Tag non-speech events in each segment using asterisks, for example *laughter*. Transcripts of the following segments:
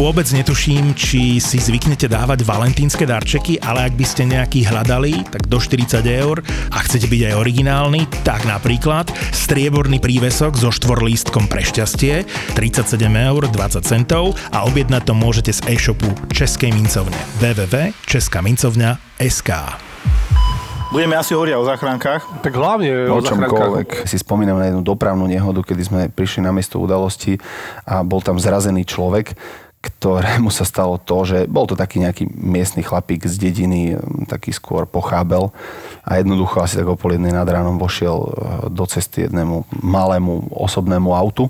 Vôbec netuším, či si zvyknete dávať valentínske darčeky, ale ak by ste nejaký hľadali, tak do 40 eur a chcete byť aj originálny, tak napríklad strieborný prívesok so štvorlístkom pre šťastie 37 eur 20 centov a objednať to môžete z e-shopu Českej mincovne www.českamincovňa.sk Budeme asi hovoriť o záchrankách. Tak hlavne o, o čomkoľvek. Si spomínam na jednu dopravnú nehodu, kedy sme prišli na miesto udalosti a bol tam zrazený človek, ktorému sa stalo to, že bol to taký nejaký miestny chlapík z dediny, taký skôr pochábel a jednoducho asi tak o nad ránom vošiel e, do cesty jednému malému osobnému autu.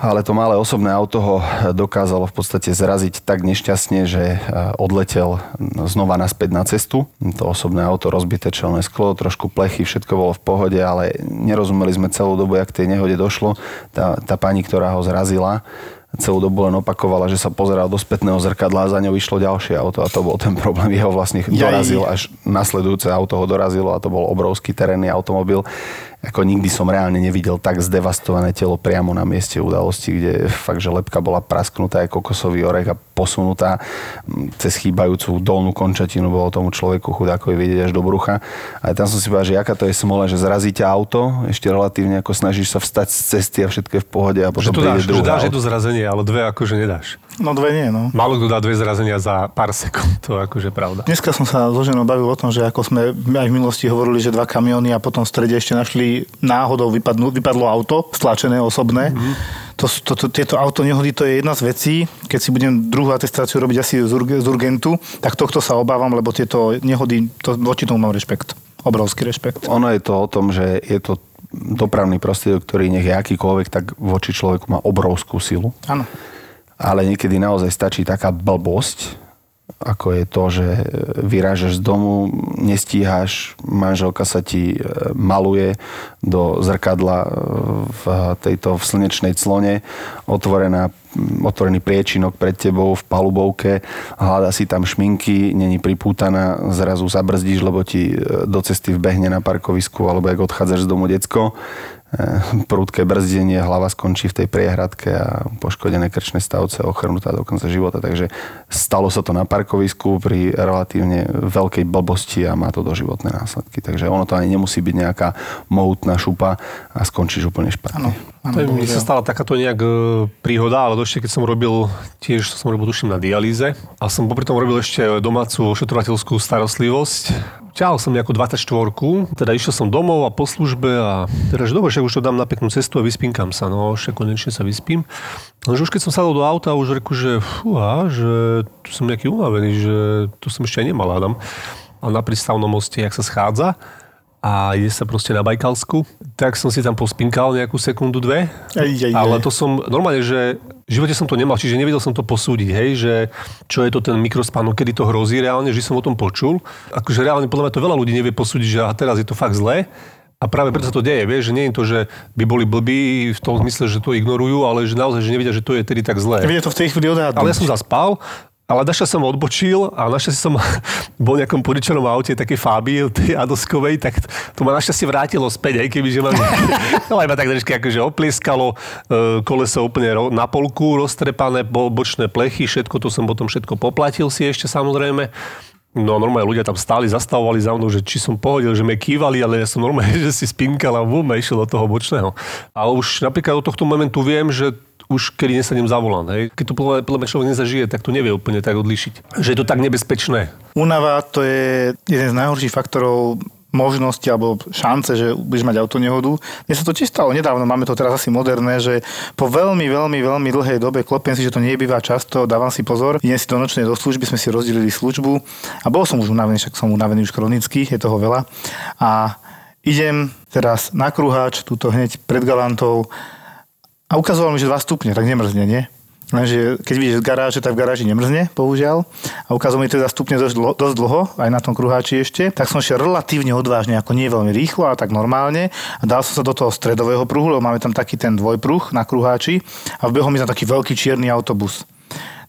Ale to malé osobné auto ho dokázalo v podstate zraziť tak nešťastne, že e, odletel znova naspäť na cestu. To osobné auto, rozbité čelné sklo, trošku plechy, všetko bolo v pohode, ale nerozumeli sme celú dobu, jak tej nehode došlo. Tá, tá pani, ktorá ho zrazila, celú dobu len opakovala, že sa pozeral do spätného zrkadla a za ňou išlo ďalšie auto a to bol ten problém. *laughs* Jeho vlastne dorazil, až nasledujúce auto ho dorazilo a to bol obrovský terénny automobil ako nikdy som reálne nevidel tak zdevastované telo priamo na mieste udalosti, kde fakt, že lepka bola prasknutá aj kokosový orech a posunutá cez chýbajúcu dolnú končatinu bolo tomu človeku chudákovi vidieť až do brucha. A tam som si povedal, že aká to je smola, že zrazí ťa auto, ešte relatívne ako snažíš sa vstať z cesty a všetko je v pohode a potom že to dáš, že dáš jedno zrazenie, ale dve akože nedáš. No dve nie, no. Málo kto dá dve zrazenia za pár sekúnd, to je akože pravda. Dneska som sa so ženou bavil o tom, že ako sme aj v minulosti hovorili, že dva kamiony a potom v strede ešte našli náhodou vypadnú, vypadlo auto, stlačené osobné. Mm-hmm. To, to, to, tieto auto nehody to je jedna z vecí. Keď si budem druhú atestáciu robiť asi z, z urgentu, tak tohto sa obávam, lebo tieto nehody, to, voči tomu mám rešpekt. Obrovský rešpekt. Ono je to o tom, že je to dopravný prostriedok, ktorý nech je akýkoľvek, tak voči človeku má obrovskú silu. Áno ale niekedy naozaj stačí taká blbosť, ako je to, že vyrážaš z domu, nestíhaš, manželka sa ti e, maluje do zrkadla e, v tejto v slnečnej clone, otvorená, otvorený priečinok pred tebou v palubovke, hľada si tam šminky, není pripútaná, zrazu zabrzdíš, lebo ti e, do cesty vbehne na parkovisku, alebo ak odchádzaš z domu decko, Eh, prudké brzdenie, hlava skončí v tej priehradke a poškodené krčné stavce ochrnutá do konca života. Takže stalo sa to na parkovisku pri relatívne veľkej blbosti a má to doživotné následky. Takže ono to ani nemusí byť nejaká mohutná šupa a skončíš úplne špatne. Ano, to mi sa stala takáto nejak e, príhoda, ale ešte keď som robil, tiež som robil tuším na dialýze a som popri tom robil ešte domácu ošetrovateľskú starostlivosť ťahal som nejakú 24 teda išiel som domov a po službe a teda, že dobre, že už to dám na peknú cestu a vyspínkam sa, no však konečne sa vyspím. Lenže už keď som sadol do auta, už reku, že fúha, že tu som nejaký unavený, že tu som ešte aj nemal, Adam. A na prístavnom moste, jak sa schádza, a ide sa proste na Bajkalsku, tak som si tam pospinkal nejakú sekundu, dve. Aj, aj. Ale to som, normálne, že v živote som to nemal, čiže nevedel som to posúdiť, hej, že čo je to ten mikrospánok, kedy to hrozí reálne, že som o tom počul. Akože reálne podľa mňa to veľa ľudí nevie posúdiť, že a teraz je to fakt zlé. A práve preto sa to deje, vieš, že nie je to, že by boli blbí v tom zmysle, že to ignorujú, ale že naozaj, že nevedia, že to je tedy tak zlé. Nevedia to v tej chvíli odhadnúť. Ale ja som zaspal ale našťastie som odbočil a našťastie som *laughs* bol v nejakom poričenom aute, také Fabii, tej Adoskovej, tak to ma našťastie vrátilo späť, aj keby, že ma, *laughs* no, iba tak trošky akože oplieskalo, e, koleso úplne na polku roztrepané, bočné plechy, všetko, to som potom všetko poplatil si ešte samozrejme. No normálne ľudia tam stáli, zastavovali za mnou, že či som pohodil, že me kývali, ale ja som normálne, *laughs* že si spinkal a vôme išiel do toho bočného. Ale už napríklad od tohto momentu viem, že už kedy nesadím za volant. Hej. Keď to podľa mňa človek nezažije, tak to nevie úplne tak odlišiť. Že je to tak nebezpečné. Únava to je jeden z najhorších faktorov možnosti alebo šance, že budeš mať auto nehodu. Mne sa to tiež stalo nedávno, máme to teraz asi moderné, že po veľmi, veľmi, veľmi dlhej dobe klopiem si, že to nebýva často, dávam si pozor, idem si do nočnej do služby, sme si rozdelili službu a bol som už unavený, však som unavený už chronicky, je toho veľa. A idem teraz na kruháč, túto hneď pred Galantou a ukazoval mi, že 2 stupne, tak nemrzne, nie? Lenže keď vidíš z garáže, tak v garáži nemrzne, bohužiaľ. A ukázal mi teda stupne dosť, dlho, dosť dlho, aj na tom kruháči ešte. Tak som šiel relatívne odvážne, ako nie veľmi rýchlo, ale tak normálne. A dal som sa do toho stredového pruhu, lebo máme tam taký ten dvojpruh na kruháči. A vbehol mi tam taký veľký čierny autobus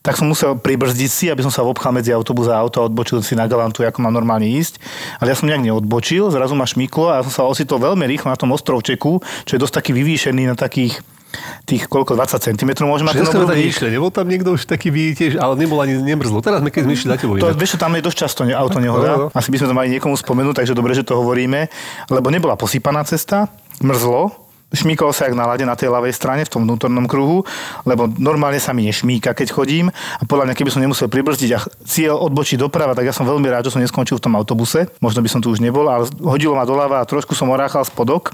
tak som musel pribrzdiť si, aby som sa obchal medzi autobus a auto a odbočil si na galantu, ako mám normálne ísť. Ale ja som nejak neodbočil, zrazu ma šmyklo a ja som sa ocitol veľmi rýchlo na tom ostrovčeku, čo je dosť taký vyvýšený na takých tých koľko, 20 cm môže mať ten obrubník. išli, nebol tam niekto už taký vidíte, ale nebol ani nemrzlo. Teraz sme keď sme išli za tebou. To, inak. vieš, tam je dosť často auto nehoda. No, no. Asi by sme to mali niekomu spomenúť, takže dobre, že to hovoríme. Lebo nebola posypaná cesta, mrzlo, šmíkol sa jak na lade na tej ľavej strane v tom vnútornom kruhu, lebo normálne sa mi nešmíka, keď chodím a podľa mňa, keby som nemusel pribrzdiť a cieľ odbočiť doprava, tak ja som veľmi rád, že som neskončil v tom autobuse. Možno by som tu už nebol, ale hodilo ma doľava a trošku som oráchal spodok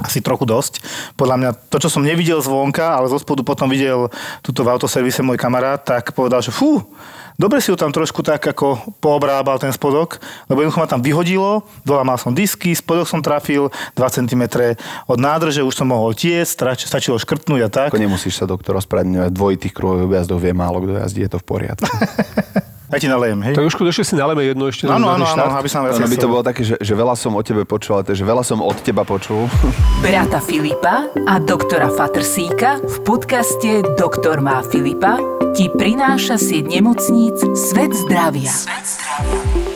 asi trochu dosť. Podľa mňa to, čo som nevidel zvonka, ale zo spodu potom videl tuto v autoservise môj kamarát, tak povedal, že fú, dobre si ho tam trošku tak ako poobrábal ten spodok, lebo jednoducho ma tam vyhodilo, dole mal som disky, spodok som trafil 2 cm od nádrže, už som mohol tiesť, stač- stačilo škrtnúť a tak. Ako nemusíš sa doktor ospravedlňovať, dvojitých kruhových objazdov vie málo kto jazdí, je to v poriadku. *laughs* Ja ti nalejem, hej? Tak Jožko, ešte si nalejme jedno ešte. Áno, áno, áno, aby sa nám viac Ono by to bolo také, že, že veľa som o tebe počul, ale to že veľa som od teba počul. *laughs* Brata Filipa a doktora Fatrsíka v podcaste Doktor má Filipa ti prináša sieť nemocníc Svet zdravia. No dobre,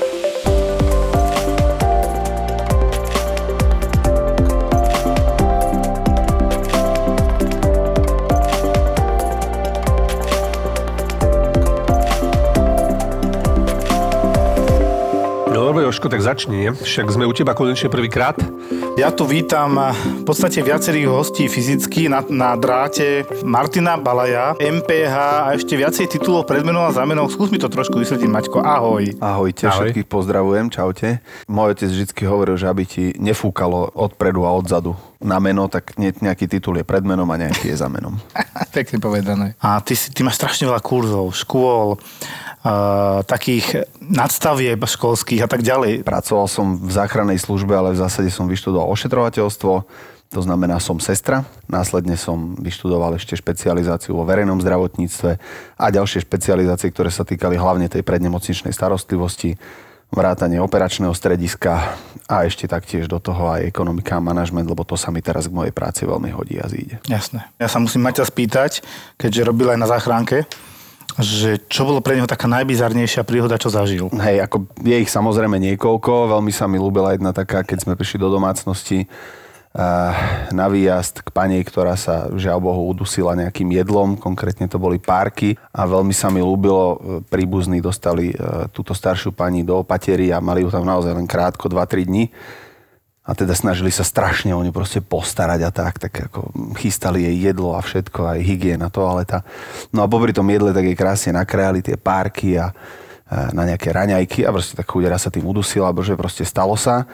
Jožko, tak začni, nie? Však sme u teba konečne prvýkrát. Ja tu vítam v podstate viacerých hostí fyzicky na, na dráte Martina Balaja, MPH a ešte viacej titulov predmenov a zámenov. Skús mi to trošku vysvetliť, Maťko. Ahoj. Ahojte, Ahoj. všetkých pozdravujem, čaute. Môj otec vždy hovoril, že aby ti nefúkalo odpredu a odzadu na meno, tak nie- nejaký titul je pred menom a nejaký je za menom. *laughs* Pekne povedané. A ty, ty máš strašne veľa kurzov, škôl, uh, takých nadstavieb školských a tak ďalej. Pracoval som v záchrannej službe, ale v zásade som vyštudoval ošetrovateľstvo, to znamená som sestra. Následne som vyštudoval ešte špecializáciu vo verejnom zdravotníctve a ďalšie špecializácie, ktoré sa týkali hlavne tej prednemocničnej starostlivosti, vrátanie operačného strediska a ešte taktiež do toho aj ekonomika a manažment, lebo to sa mi teraz k mojej práci veľmi hodí a zíde. Jasné. Ja sa musím Maťa spýtať, keďže robil aj na záchranke, že čo bolo pre neho taká najbizarnejšia príhoda, čo zažil? Hej, ako je ich samozrejme niekoľko. Veľmi sa mi ľúbila jedna taká, keď sme prišli do domácnosti na výjazd k pani, ktorá sa žiaľ Bohu udusila nejakým jedlom, konkrétne to boli párky a veľmi sa mi ľúbilo, eh, príbuzní dostali eh, túto staršiu pani do opatery a mali ju tam naozaj len krátko, 2-3 dní a teda snažili sa strašne o ňu proste postarať a tak, tak ako chystali jej jedlo a všetko, aj hygiena, toaleta. No a popri tom jedle tak jej krásne nakrájali tie párky a, na nejaké raňajky a proste tak chudera sa tým udusila, že proste stalo sa.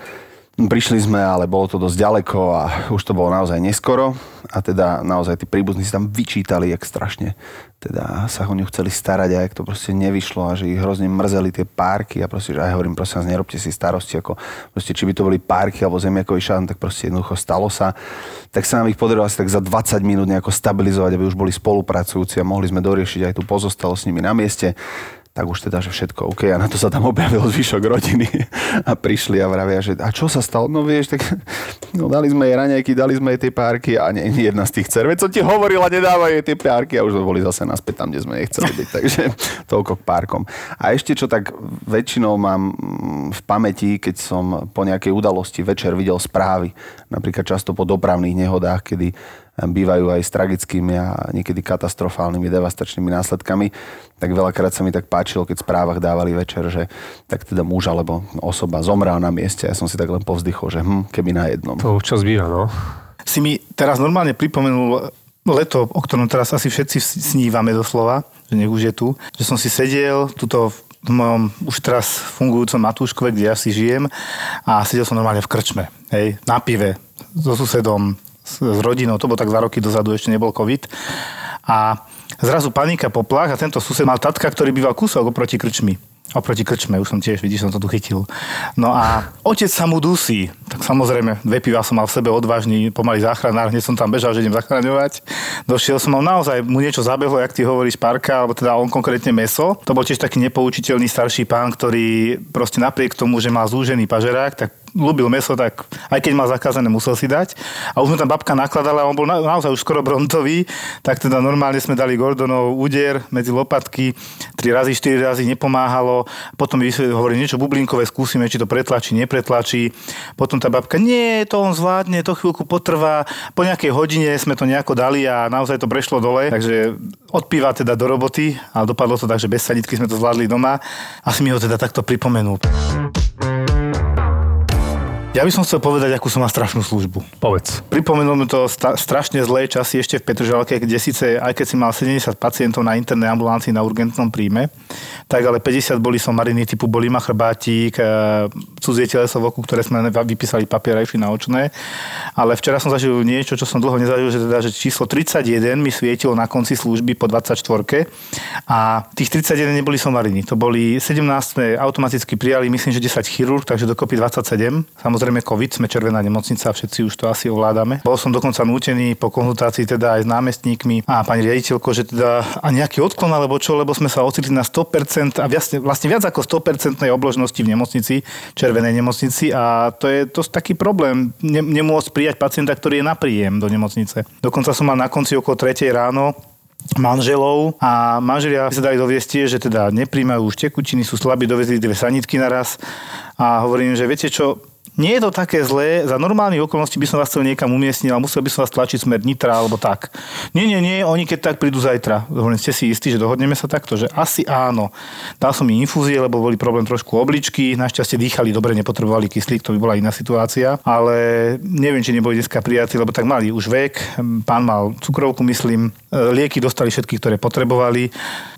Prišli sme, ale bolo to dosť ďaleko a už to bolo naozaj neskoro. A teda naozaj tí príbuzní si tam vyčítali, jak strašne teda sa o ňu chceli starať a jak to proste nevyšlo a že ich hrozne mrzeli tie párky. A proste, že aj hovorím, prosím vás, nerobte si starosti, ako proste, či by to boli párky alebo zemiakový šán, tak proste jednoducho stalo sa. Tak sa nám ich podarilo asi tak za 20 minút nejako stabilizovať, aby už boli spolupracujúci a mohli sme doriešiť aj tú pozostalosť s nimi na mieste tak už teda, že všetko OK. A na to sa tam objavil zvyšok rodiny *laughs* a prišli a vravia, že a čo sa stalo? No vieš, tak *laughs* no, dali sme jej raňajky, dali sme jej tie párky a nie, nie jedna z tých som ti hovorila, nedávaj jej tie párky a už boli zase naspäť tam, kde sme nechceli byť. *laughs* Takže toľko k párkom. A ešte čo tak väčšinou mám mm, v pamäti, keď som po nejakej udalosti večer videl správy, napríklad často po dopravných nehodách, kedy bývajú aj s tragickými a niekedy katastrofálnymi, devastačnými následkami, tak veľakrát sa mi tak páčilo, keď v správach dávali večer, že tak teda muž alebo osoba zomrel na mieste. Ja som si tak len povzdychol, že hm, keby na jednom. To občas býva, no. Si mi teraz normálne pripomenul leto, o ktorom teraz asi všetci snívame doslova, že nech už je tu, že som si sedel tuto v mojom už teraz fungujúcom Matúškove, kde ja si žijem a sedel som normálne v krčme, hej, na pive so susedom, s, rodinou, to bolo tak dva roky dozadu, ešte nebol COVID. A zrazu panika, poplach a tento sused mal tatka, ktorý býval kúsok oproti krčmi. Oproti krčme, už som tiež, vidíš, som to tu chytil. No a otec sa mu dusí. Tak samozrejme, dve piva som mal v sebe odvážny, pomaly záchranár, hneď som tam bežal, že idem zachraňovať. Došiel som, mal naozaj mu niečo zabehlo, jak ty hovoríš, parka, alebo teda on konkrétne meso. To bol tiež taký nepoučiteľný starší pán, ktorý proste napriek tomu, že mal zúžený pažerák, tak ľúbil meso, tak aj keď mal zakázané, musel si dať. A už mu tam babka nakladala, on bol na, naozaj už skoro brontový, tak teda normálne sme dali Gordonov úder medzi lopatky, 3 razy, 4 razy nepomáhalo. Potom hovorí niečo bublinkové, skúsime, či to pretlačí, nepretlačí. Potom tá babka, nie, to on zvládne, to chvíľku potrvá. Po nejakej hodine sme to nejako dali a naozaj to prešlo dole. Takže od piva teda do roboty, ale dopadlo to tak, že bez saditky sme to zvládli doma. Asi mi ho teda takto pripomenul. Ja by som chcel povedať, akú som mal strašnú službu. Povedz. Pripomenul mi to sta- strašne zlé časy ešte v Petržalke, kde síce, aj keď si mal 70 pacientov na internej ambulancii na urgentnom príjme, tak ale 50 boli somariny typu bolima chrbátik, e, cudzie teleso v oku, ktoré sme vypísali papier a išli na očné. Ale včera som zažil niečo, čo som dlho nezažil, že, teda, že číslo 31 mi svietilo na konci služby po 24 a tých 31 neboli somariny. To boli 17 sme automaticky prijali, myslím, že 10 chirurg, takže dokopy 27. Samozrejme COVID, sme červená nemocnica, všetci už to asi ovládame. Bol som dokonca nútený po konzultácii teda aj s námestníkmi a pani riaditeľko, že teda a nejaký odklon alebo čo, lebo sme sa ocitli na 100% a vlastne, vlastne viac ako 100% obložnosti v nemocnici, červenej nemocnici a to je to taký problém, ne, nemôcť prijať pacienta, ktorý je na príjem do nemocnice. Dokonca som mal na konci okolo 3 ráno manželov a manželia sa dali doviesť že teda nepríjmajú už tekutiny, sú slabí, dovezli dve sanitky naraz a hovorím, že viete čo, nie je to také zlé, za normálnych okolností by som vás chcel niekam umiestniť, ale musel by som vás tlačiť smer Nitra alebo tak. Nie, nie, nie, oni keď tak prídu zajtra. Hovorím, ste si istí, že dohodneme sa takto, že asi áno. Dal som im infúzie, lebo boli problém trošku obličky, našťastie dýchali dobre, nepotrebovali kyslík, to by bola iná situácia, ale neviem, či neboli dneska prijatí, lebo tak mali už vek, pán mal cukrovku, myslím, lieky dostali všetky, ktoré potrebovali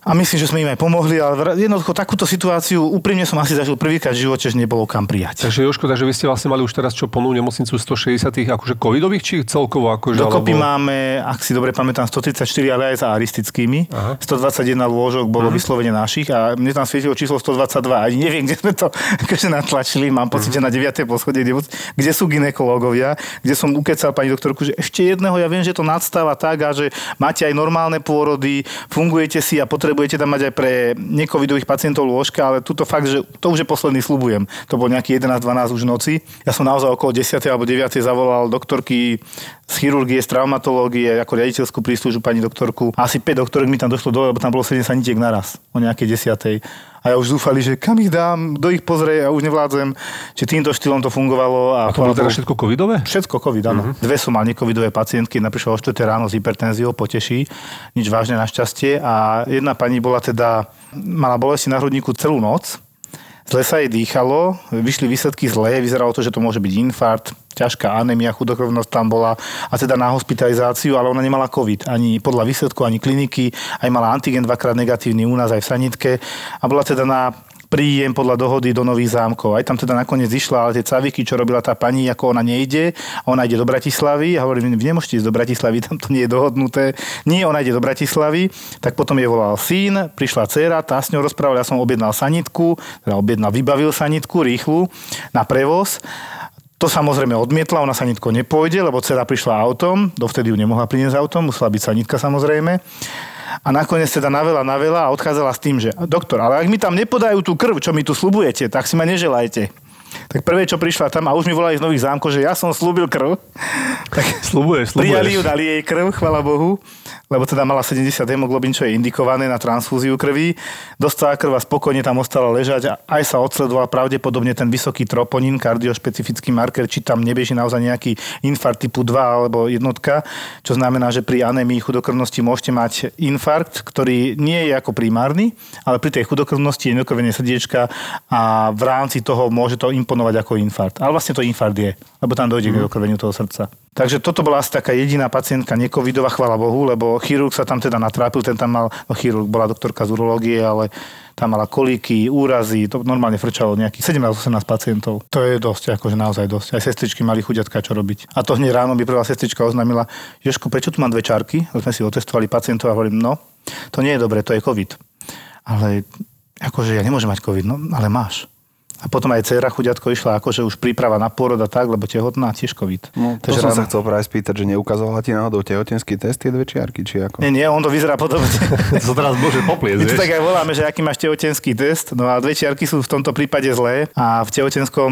a myslím, že sme im aj pomohli, ale jednoducho takúto situáciu úprimne som asi zažil prvýkrát v živote, že nebolo kam prijať. Takže Joško, takže vy ste vlastne mali už teraz čo plnú nemocnicu 160 akože covidových, či celkovo? Akože, Dokopy alebo... máme, ak si dobre pamätám, 134, ale aj za aristickými. Aha. 121 lôžok bolo uh-huh. vyslovene našich a mne tam svietilo číslo 122. Ani neviem, kde sme to *laughs* akože natlačili. Mám pocit, uh-huh. že na 9. poschodie, kde, kde sú ginekológovia, kde som ukecal pani doktorku, že ešte jedného, ja viem, že to nadstáva tak a že máte aj normálne pôrody, fungujete si a potrebujete tam mať aj pre necovidových pacientov lôžka, ale tuto fakt, že to už je posledný, slubujem. To bol nejaký 11-12 už noci. Ja som naozaj okolo 10. alebo 9. zavolal doktorky z chirurgie, z traumatológie, ako riaditeľskú príslužbu pani doktorku. Asi 5 doktorek mi tam došlo dole, lebo tam bolo 7 sanitiek naraz o nejakej 10. A ja už zúfali, že kam ich dám, do ich pozrie a už nevládzem. Či týmto štýlom to fungovalo. A, a to bolo teda všetko covidové? Všetko covid, áno. Uh-huh. Dve som mal necovidové pacientky, naprišla o 4 ráno s hypertenziou, poteší, nič vážne našťastie. A jedna pani bola teda, mala bolesti na hrudníku celú noc, Zle sa jej dýchalo, vyšli výsledky zlé, vyzeralo to, že to môže byť infarkt, ťažká anémia, chudokrvnosť tam bola a teda na hospitalizáciu, ale ona nemala COVID, ani podľa výsledku, ani kliniky, aj mala antigen dvakrát negatívny u nás aj v sanitke a bola teda na príjem podľa dohody do Nových zámkov. Aj tam teda nakoniec išla, ale tie caviky, čo robila tá pani, ako ona nejde, ona ide do Bratislavy a hovorím, vy nemôžete ísť do Bratislavy, tam to nie je dohodnuté. Nie, ona ide do Bratislavy, tak potom je volal syn, prišla dcera, tá s ňou rozprával, ja som objednal sanitku, teda objednal, vybavil sanitku rýchlu na prevoz to samozrejme odmietla, ona sanitko nepôjde, lebo dcera prišla autom, dovtedy ju nemohla priniesť autom, musela byť sanitka samozrejme a nakoniec teda navela, navela a odchádzala s tým, že doktor, ale ak mi tam nepodajú tú krv, čo mi tu slubujete, tak si ma neželajte. Tak prvé, čo prišla tam, a už mi volali z Nových zámkov, že ja som slúbil krv. Tak slubuješ, slubuješ. Prijali ju, dali jej krv, chvala Bohu lebo teda mala 70 hemoglobín, čo je indikované na transfúziu krvi. Dostala krv a spokojne tam ostala ležať a aj sa odsledoval pravdepodobne ten vysoký troponín, kardiošpecifický marker, či tam nebeží naozaj nejaký infarkt typu 2 alebo jednotka, čo znamená, že pri anémii chudokrvnosti môžete mať infarkt, ktorý nie je ako primárny, ale pri tej chudokrvnosti je srdiečka a v rámci toho môže to imponovať ako infarkt. Ale vlastne to infarkt je, lebo tam dojde mm. k mhm. dokrveniu toho srdca. Takže toto bola asi taká jediná pacientka necovidová, chvála Bohu, lebo chirurg sa tam teda natrápil, ten tam mal, no chirurg bola doktorka z urológie, ale tam mala kolíky, úrazy, to normálne frčalo nejakých 17-18 pacientov. To je dosť, akože naozaj dosť. Aj sestričky mali chuďatka čo robiť. A to hneď ráno by prvá sestrička oznámila, Ježko, prečo tu mám dve čárky? Sme si otestovali pacientov a hovorím, no, to nie je dobre, to je COVID. Ale akože ja nemôžem mať COVID, no ale máš. A potom aj dcera chuďatko išla akože už príprava na pôrod a tak, lebo tehotná tiež COVID. No, to som sa chcel práve spýtať, že neukazovala ti náhodou tehotenský test, tie dve čiarky, či ako? Nie, nie, on to vyzerá podobne. *laughs* to teraz môže popliesť, My to tak aj voláme, že aký máš tehotenský test, no a dve čiarky sú v tomto prípade zlé a v tehotenskom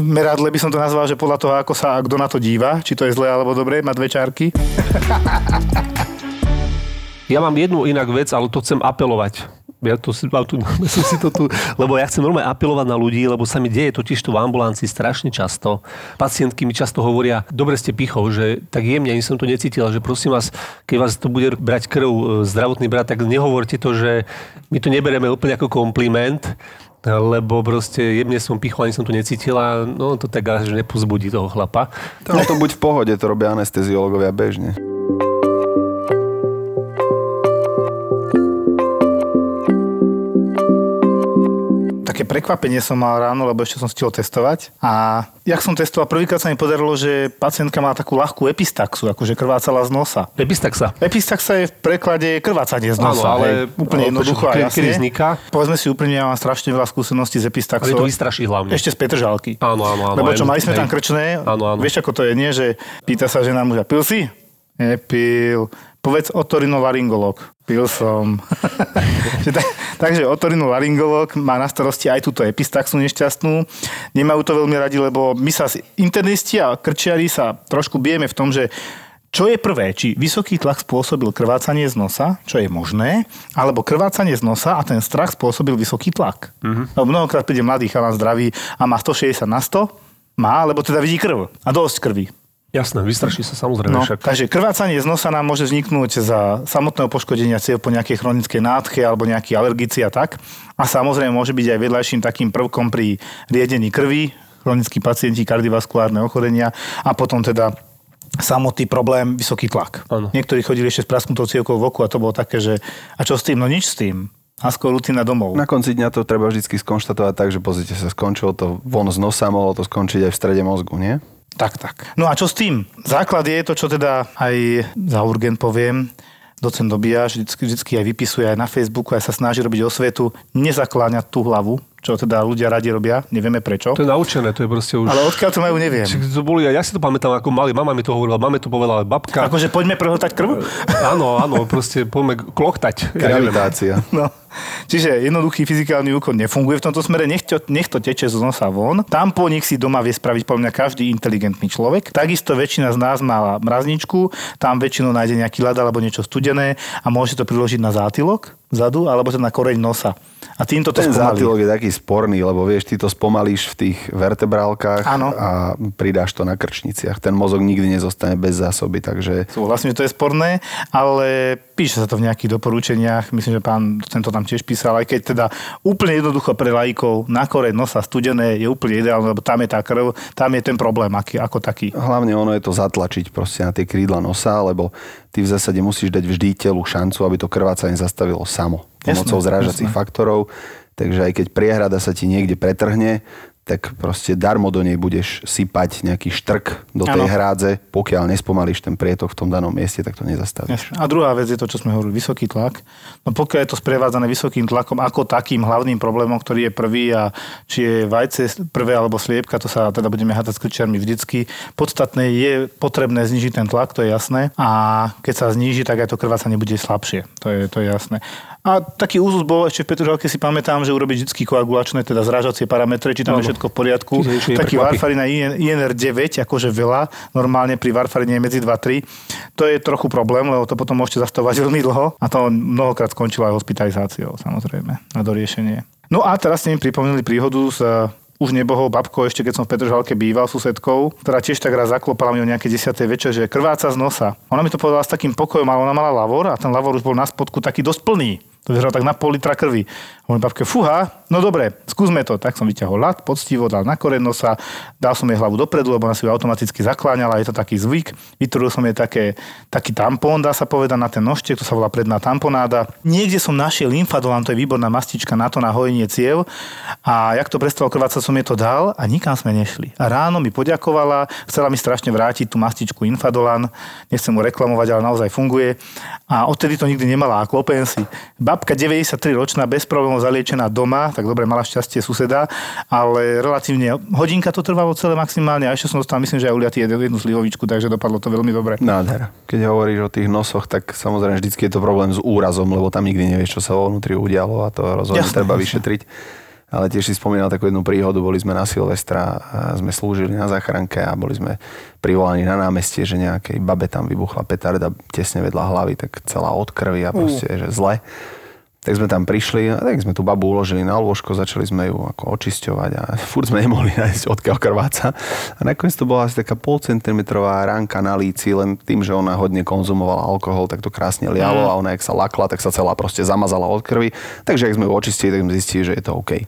meradle by som to nazval, že podľa toho, ako sa kto na to díva, či to je zlé alebo dobré, má dve čiarky. *laughs* Ja mám jednu inak vec, ale to chcem apelovať ja to si, tu, *laughs* som si to tu, lebo ja chcem normálne apelovať na ľudí, lebo sa mi deje totiž to v ambulancii strašne často. Pacientky mi často hovoria, dobre ste pichov, že tak jemne, ani som to necítila, že prosím vás, keď vás to bude brať krv e, zdravotný brat, tak nehovorte to, že my to neberieme úplne ako kompliment, lebo proste jemne som pichol, ani som to necítila, no to tak až nepozbudí toho chlapa. To, to buď v pohode, to robia anesteziológovia bežne. Také prekvapenie som mal ráno, lebo ešte som stihol testovať. A jak som testoval, prvýkrát sa mi podarilo, že pacientka má takú ľahkú epistaxu, akože krvácala z nosa. Epistaxa? Epistaxa je v preklade krvácanie z nosa. Áno, ale hej, úplne jednoducho a jasne. vzniká? Povedzme si úprimne, ja mám strašne veľa skúseností s epistaxou. Ale to vystraší hlavne. Ešte z Petržalky. Áno, áno, áno. Lebo čo, mali sme tam krčné, áno, áno. vieš ako to je, nie, že pýta sa žena muža, pil si? Nepil. Povedz otorinolaryngolog. Pil som. *laughs* tak, takže otorinolaryngolog má na starosti aj túto epistaxu nešťastnú. Nemajú to veľmi radi, lebo my sa internisti a krčiari sa trošku bijeme v tom, že čo je prvé? Či vysoký tlak spôsobil krvácanie z nosa, čo je možné, alebo krvácanie z nosa a ten strach spôsobil vysoký tlak. Uh-huh. Lebo mnohokrát príde mladý chalán zdravý a má 160 na 100, má, lebo teda vidí krv a dosť krvi. Jasné, vystraší sa samozrejme no, však. Takže krvácanie z nosa nám môže vzniknúť za samotného poškodenia ciev po nejakej chronickej nádche alebo nejaký alergici a tak. A samozrejme môže byť aj vedľajším takým prvkom pri riedení krvi, chronickí pacienti, kardiovaskulárne ochorenia a potom teda samotný problém, vysoký tlak. Ano. Niektorí chodili ešte s prasknutou cievkou v oku a to bolo také, že a čo s tým? No nič s tým. A skôr rutina domov. Na konci dňa to treba vždy skonštatovať tak, že pozrite sa, skončilo to von z nosa, mohlo to skončiť aj v strede mozgu, nie? Tak, tak. No a čo s tým? Základ je to, čo teda aj za urgent poviem, docent Dobiaš vždy, vždy aj vypisuje aj na Facebooku, aj sa snaží robiť osvetu, nezakláňať tú hlavu, čo teda ľudia radi robia, nevieme prečo. To je naučené, to je proste už... Ale odkiaľ to majú, neviem. Či to boli, ja si to pamätám, ako mali, mama mi to hovorila, máme to povedala babka. Akože poďme prehltať krv? *laughs* áno, áno, proste poďme kloktať. Gravitácia. Ja *laughs* no. Čiže jednoduchý fyzikálny úkon nefunguje v tomto smere, nech to, nech to teče z nosa von. Tampónik si doma vie spraviť podľa mňa každý inteligentný človek. Takisto väčšina z nás má mrazničku, tam väčšinou nájde nejaký ľad alebo niečo studené a môže to priložiť na zátilok vzadu alebo teda na koreň nosa. A týmto to Ten zátilok je taký sporný, lebo vieš, ty to spomalíš v tých vertebrálkach ano. a pridáš to na krčniciach. Ten mozog nikdy nezostane bez zásoby, takže... Súhlasím, že to je sporné, ale píše sa to v nejakých doporučeniach. Myslím, že pán tento tam tiež písal, aj keď teda úplne jednoducho pre lajkov na koreň nosa studené je úplne ideálne, lebo tam je tá krv, tam je ten problém aký, ako taký. Hlavne ono je to zatlačiť proste na tie krídla nosa, lebo ty v zásade musíš dať vždy telu šancu, aby to krvácanie zastavilo samo pomocou zrážacích faktorov. Takže aj keď priehrada sa ti niekde pretrhne, tak proste darmo do nej budeš sypať nejaký štrk do tej ano. hrádze, pokiaľ nespomalíš ten prietok v tom danom mieste, tak to nezastavíš. A druhá vec je to, čo sme hovorili, vysoký tlak. No pokiaľ je to sprevádzané vysokým tlakom ako takým hlavným problémom, ktorý je prvý a či je vajce prvé alebo sliepka, to sa teda budeme hádať s kličiarmi vždycky. Podstatné je potrebné znižiť ten tlak, to je jasné. A keď sa zníži, tak aj to krvácanie bude slabšie. To je, to je jasné. A taký úzus bol ešte v Petržalke si pamätám, že urobiť vždy koagulačné, teda zrážacie parametre, či tam no, je všetko v poriadku. Taký varfarin a INR 9, akože veľa, normálne pri varfarine je medzi 2-3. To je trochu problém, lebo to potom môžete zastavovať veľmi dlho a to mnohokrát skončilo aj hospitalizáciou, samozrejme, na doriešenie. No a teraz ste mi pripomínali príhodu s už nebohol babko, ešte keď som v Petržalke býval susedkou, ktorá tiež tak raz zaklopala mi o nejaké 10. večer, že krváca z nosa. Ona mi to povedala s takým pokojom, ale ona mala lavor a ten lavor už bol na spodku taký dosť plný. To vyzeral tak na pol litra krvi. Hovorím babke, fúha, no dobre, skúsme to. Tak som vyťahol lat, poctivo, dal na koren nosa, dal som jej hlavu dopredu, lebo ona si ju automaticky zakláňala, je to taký zvyk. Vytvoril som jej také, taký tampón, dá sa povedať, na ten nožtek, to sa volá predná tamponáda. Niekde som našiel lymfadolán, to je výborná mastička na to na hojenie ciev. A jak to prestalo krvácať, som jej to dal a nikam sme nešli. A ráno mi poďakovala, chcela mi strašne vrátiť tú mastičku Infadolán, nechcem mu reklamovať, ale naozaj funguje. A odtedy to nikdy nemala a klopem si babka 93 ročná, bez problémov zaliečená doma, tak dobre, mala šťastie suseda, ale relatívne hodinka to trvalo celé maximálne a ešte som dostal, myslím, že aj uliatý jednu slivovičku, takže dopadlo to veľmi dobre. Nádhera. Keď hovoríš o tých nosoch, tak samozrejme vždycky je to problém s úrazom, lebo tam nikdy nevieš, čo sa vo vnútri udialo a to rozhodne treba vyšetriť. Ale tiež si spomínal takú jednu príhodu, boli sme na Silvestra, sme slúžili na záchranke a boli sme privolaní na námestie, že nejakej babe tam vybuchla petarda tesne vedľa hlavy, tak celá od krvi a proste, že zle. Tak sme tam prišli a tak sme tú babu uložili na lôžko, začali sme ju ako očisťovať a *laughs* furt sme nemohli nájsť, odkiaľ krváca. A nakoniec to bola asi taká pol centimetrová ránka na líci, len tým, že ona hodne konzumovala alkohol, tak to krásne lialo a ona, jak sa lakla, tak sa celá proste zamazala od krvi. Takže ak sme ju očistili, tak sme zistili, že je to OK.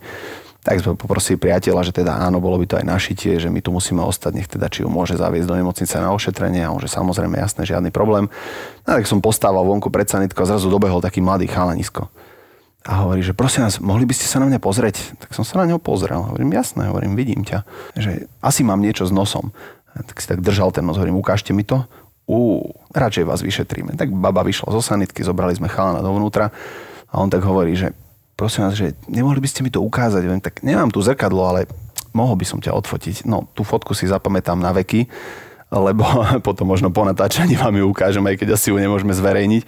Tak sme poprosili priateľa, že teda áno, bolo by to aj našitie, že my tu musíme ostať, nech teda či ju môže zaviesť do nemocnice na ošetrenie a on, že samozrejme jasné, žiadny problém. No tak som postával vonku pred sanitkou a zrazu dobehol taký mladý chalanisko. A hovorí, že prosím vás, mohli by ste sa na mňa pozrieť? Tak som sa na neho pozrel. Hovorím, jasné, hovorím, vidím ťa. Že asi mám niečo s nosom. Tak si tak držal ten nos, hovorím, ukážte mi to. Ú, radšej vás vyšetríme. Tak baba vyšla zo sanitky, zobrali sme chalana dovnútra a on tak hovorí, že prosím vás, že nemohli by ste mi to ukázať. Hovorím, tak nemám tu zrkadlo, ale mohol by som ťa odfotiť. No, tú fotku si zapamätám na veky, lebo *laughs* potom možno po natáčaní vám ju ukážem, aj keď asi ju nemôžeme zverejniť.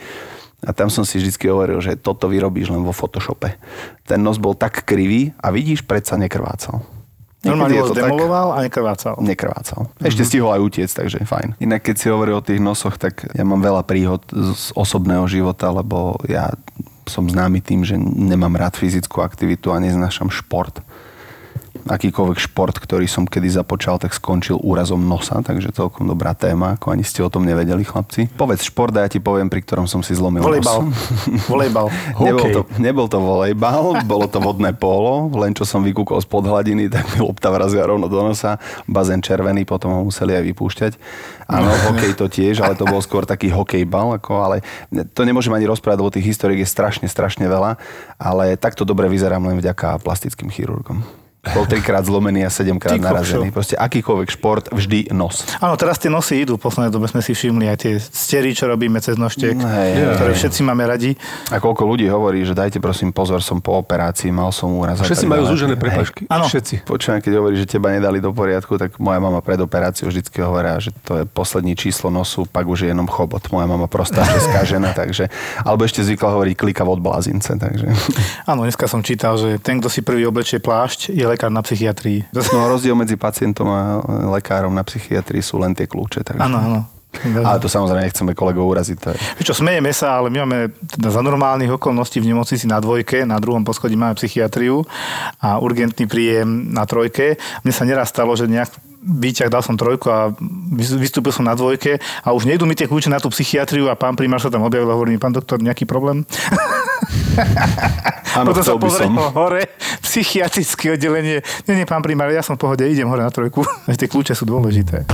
A tam som si vždy hovoril, že toto vyrobíš len vo Photoshope. Ten nos bol tak krivý a vidíš, predsa nekrvácal. Normálne ho zdemoloval a nekrvácal. Nekrvácal. Ešte stihol aj utiec, takže fajn. Inak keď si hovoril o tých nosoch, tak ja mám veľa príhod z osobného života, lebo ja som známy tým, že nemám rád fyzickú aktivitu a neznášam šport. Akýkoľvek šport, ktorý som kedy započal, tak skončil úrazom nosa, takže celkom dobrá téma, ako ani ste o tom nevedeli, chlapci. Povedz šport a ja ti poviem, pri ktorom som si zlomil Volejbal. nos. *laughs* Volejbal. Nebol Hokej. to, nebol to volejbal, bolo to vodné pólo, len čo som vykúkol spod hladiny, tak mi lopta vrazila rovno do nosa, bazén červený, potom ho museli aj vypúšťať. Áno, hokej to tiež, ale to bol skôr taký hokejbal, ako, ale to nemôžem ani rozprávať, lebo tých historiek je strašne, strašne veľa, ale takto dobre vyzerám len vďaka plastickým chirurgom. Bol trikrát zlomený a sedemkrát narazený. Proste akýkoľvek šport, vždy nos. Áno, teraz tie nosy idú. V poslednej dobe sme si všimli aj tie stery, čo robíme cez nožtek, Mm, hej, ktoré hej. všetci máme radi. A koľko ľudí hovorí, že dajte prosím pozor, som po operácii, mal som úraz. Všetci majú zúžené Hej. prepašky. Áno. Všetci. Počujem, keď hovorí, že teba nedali do poriadku, tak moja mama pred operáciou vždycky hovorila, že to je poslední číslo nosu, pak už je jenom chobot. Moja mama prostá česká *laughs* žena, takže... Alebo ešte zvykla hovoriť klika od blázince, takže... Áno, dneska som čítal, že ten, kto si prvý oblečie plášť, je lekár na psychiatrii. No rozdiel medzi pacientom a lekárom na psychiatrii sú len tie kľúče. Takže... Áno, áno. Ale to samozrejme nechceme kolegov uraziť. To je... Čo, smejeme sa, ale my máme teda za normálnych okolností v nemocnici na dvojke, na druhom poschodí máme psychiatriu a urgentný príjem na trojke. Mne sa neraz stalo, že nejak výťah dal som trojku a vys- vystúpil som na dvojke a už nejdu mi tie kľúče na tú psychiatriu a pán primár sa tam objavil a hovorí mi, pán doktor, nejaký problém? *laughs* Áno, Potom sa pozrel som. *laughs* hore, psychiatrické oddelenie. Nie, nie, pán primár, ja som v pohode, idem hore na trojku. *laughs* tie kľúče sú dôležité.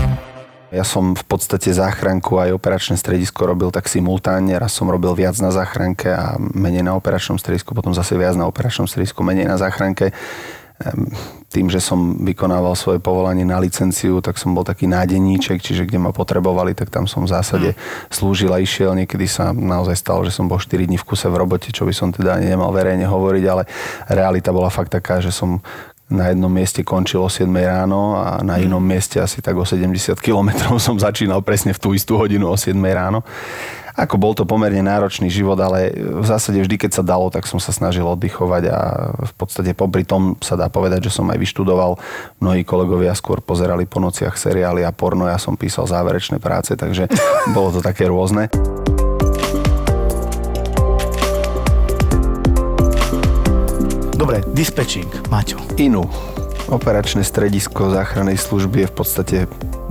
Ja som v podstate záchranku aj operačné stredisko robil tak simultánne. Raz som robil viac na záchranke a menej na operačnom stredisku, potom zase viac na operačnom stredisku, menej na záchranke. Tým, že som vykonával svoje povolanie na licenciu, tak som bol taký nádeníček, čiže kde ma potrebovali, tak tam som v zásade slúžil a išiel. Niekedy sa naozaj stalo, že som bol 4 dní v kuse v robote, čo by som teda nemal verejne hovoriť, ale realita bola fakt taká, že som na jednom mieste končil o 7 ráno a na inom mieste asi tak o 70 kilometrov som začínal presne v tú istú hodinu o 7 ráno. Ako bol to pomerne náročný život, ale v zásade vždy, keď sa dalo, tak som sa snažil oddychovať a v podstate popri tom sa dá povedať, že som aj vyštudoval. Mnohí kolegovia skôr pozerali po nociach seriály a porno, ja som písal záverečné práce, takže *laughs* bolo to také rôzne. Dobre, dispečing, Maťo. Inu. Operačné stredisko záchrannej služby je v podstate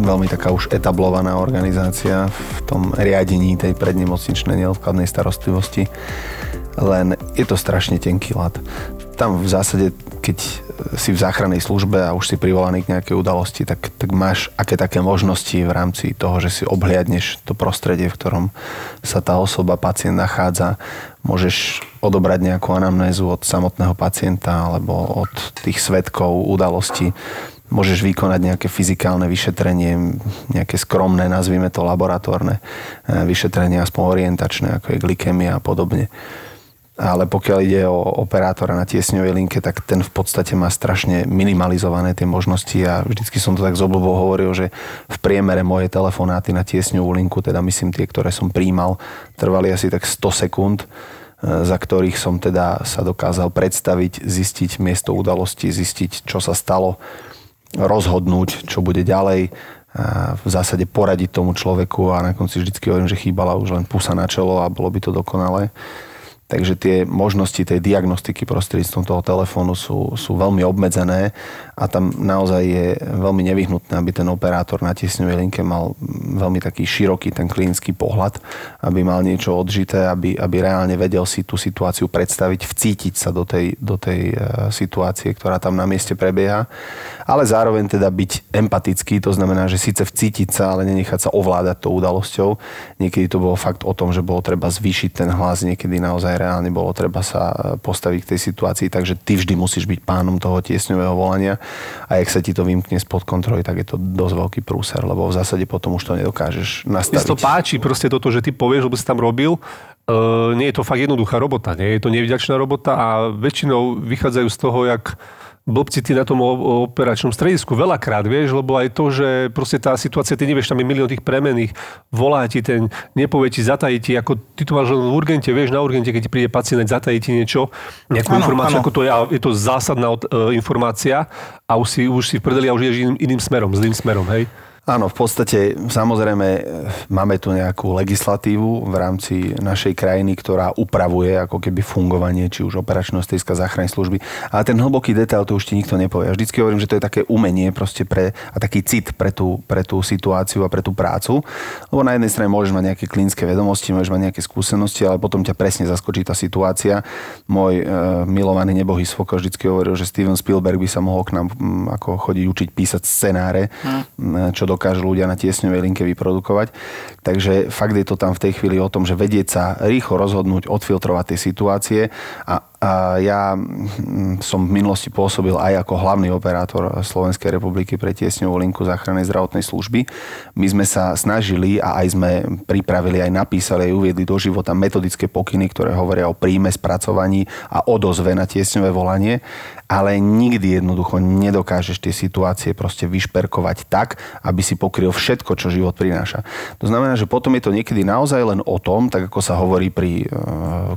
veľmi taká už etablovaná organizácia v tom riadení tej prednemocničnej neodkladnej starostlivosti. Len je to strašne tenký lat. Tam v zásade, keď si v záchrannej službe a už si privolaný k nejakej udalosti, tak, tak máš aké také možnosti v rámci toho, že si obhliadneš to prostredie, v ktorom sa tá osoba, pacient nachádza. Môžeš odobrať nejakú anamnézu od samotného pacienta alebo od tých svetkov udalosti. Môžeš vykonať nejaké fyzikálne vyšetrenie, nejaké skromné, nazvime to laboratórne eh, vyšetrenie, aspoň orientačné, ako je glykemia a podobne. Ale pokiaľ ide o operátora na tiesňovej linke, tak ten v podstate má strašne minimalizované tie možnosti a vždycky som to tak z hovoril, že v priemere moje telefonáty na tiesňovú linku, teda myslím tie, ktoré som príjmal, trvali asi tak 100 sekúnd, e, za ktorých som teda sa dokázal predstaviť, zistiť miesto udalosti, zistiť, čo sa stalo, rozhodnúť, čo bude ďalej, a v zásade poradiť tomu človeku a na konci vždycky hovorím, že chýbala už len pusa na čelo a bolo by to dokonalé. Takže tie možnosti tej diagnostiky prostredníctvom toho telefónu sú, sú veľmi obmedzené a tam naozaj je veľmi nevyhnutné, aby ten operátor na tiesňovej linke mal veľmi taký široký ten klinický pohľad, aby mal niečo odžité, aby, aby reálne vedel si tú situáciu predstaviť, vcítiť sa do tej, do tej e, situácie, ktorá tam na mieste prebieha, ale zároveň teda byť empatický, to znamená, že síce vcítiť sa, ale nenechať sa ovládať tou udalosťou. Niekedy to bolo fakt o tom, že bolo treba zvýšiť ten hlas, niekedy naozaj reálne bolo treba sa postaviť k tej situácii, takže ty vždy musíš byť pánom toho tiesňového volania a ak sa ti to vymkne spod kontroly, tak je to dosť veľký prúser, lebo v zásade potom už to nedokážeš nastaviť. Mne to páči proste toto, že ty povieš, lebo si tam robil, Uh, nie je to fakt jednoduchá robota, nie je to nevďačná robota a väčšinou vychádzajú z toho, jak blbci ty na tom operačnom stredisku veľakrát, vieš, lebo aj to, že proste tá situácia, ty nevieš, tam je milión tých premených, volá ti ten, nepovie ti, zatají ti, ako ty tu máš len v urgente, vieš, na urgente, keď ti príde pacient, zatají ti niečo, nejakú ano, informáciu, ano. ako to je, je to zásadná uh, informácia a už si, už si v prdeli a už ideš iným, iným smerom, zlým smerom, hej. Áno, v podstate samozrejme máme tu nejakú legislatívu v rámci našej krajiny, ktorá upravuje ako keby fungovanie či už operačného strediska záchrannej služby. Ale ten hlboký detail to už ti nikto nepovie. Vždycky hovorím, že to je také umenie proste pre, a taký cit pre tú, pre tú situáciu a pre tú prácu. Lebo na jednej strane môžeš mať nejaké klinické vedomosti, môžeš mať nejaké skúsenosti, ale potom ťa presne zaskočí tá situácia. Môj e, milovaný nebohý svoko vždycky hovoril, že Steven Spielberg by sa mohol k nám m, ako chodiť učiť písať scenáre, hm. čo dokážu ľudia na tiesňovej linke vyprodukovať. Takže fakt je to tam v tej chvíli o tom, že vedieť sa rýchlo rozhodnúť, odfiltrovať tie situácie a ja mm, som v minulosti pôsobil aj ako hlavný operátor Slovenskej republiky pre tiesňovú linku záchrannej zdravotnej služby. My sme sa snažili a aj sme pripravili, aj napísali, aj uviedli do života metodické pokyny, ktoré hovoria o príjme, spracovaní a odozve na tiesňové volanie, ale nikdy jednoducho nedokážeš tie situácie proste vyšperkovať tak, aby si pokryl všetko, čo život prináša. To znamená, že potom je to niekedy naozaj len o tom, tak ako sa hovorí pri e,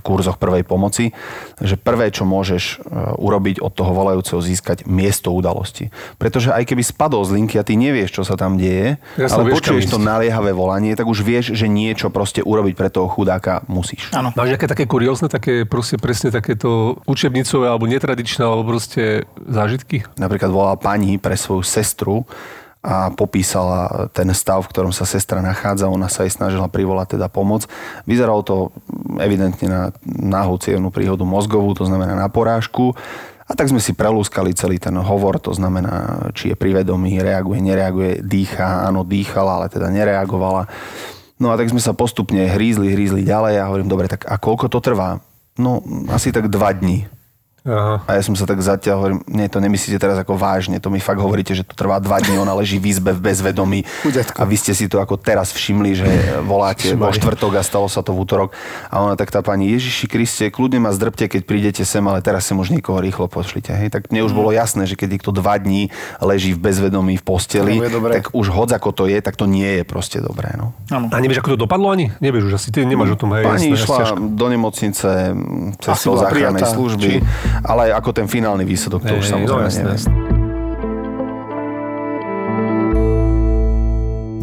kurzoch prvej pomoci, že prvé, čo môžeš e, urobiť od toho volajúceho, získať miesto udalosti. Pretože aj keby spadol z linky a ty nevieš, čo sa tam deje, ja ale počuješ to naliehavé volanie, tak už vieš, že niečo proste urobiť pre toho chudáka musíš. Áno. Máš nejaké také kuriózne, také proste presne takéto učebnicové alebo netradičné alebo proste zážitky? Napríklad volala pani pre svoju sestru, a popísala ten stav, v ktorom sa sestra nachádza. Ona sa jej snažila privolať teda pomoc. Vyzeralo to evidentne na náhlu cievnú príhodu mozgovú, to znamená na porážku. A tak sme si prelúskali celý ten hovor, to znamená, či je privedomý, reaguje, nereaguje, dýcha, áno, dýchala, ale teda nereagovala. No a tak sme sa postupne hrízli, hrízli ďalej a hovorím, dobre, tak a koľko to trvá? No, asi tak dva dní. Aha. A ja som sa tak zatiaľ hovorím, nie, to nemyslíte teraz ako vážne, to mi fakt hovoríte, že to trvá dva dní, ona leží v izbe v bezvedomí a vy ste si to ako teraz všimli, že voláte vo štvrtok a stalo sa to v útorok a ona tak tá pani, Ježiši Kriste, kľudne ma zdrbte, keď prídete sem, ale teraz sem už niekoho rýchlo pošlite. Hej, tak mne už mm. bolo jasné, že keď niekto dva dní leží v bezvedomí v posteli, tak už hoď ako to je, tak to nie je proste dobré. No. A nevieš, ako to dopadlo ani? Nevieš už asi, ty nemáš o tom. Hej, pani jasné, išla jasne, do nemocnice cestou záchrannej služby. Či ale ako ten finálny výsledok, to už samozrejme no.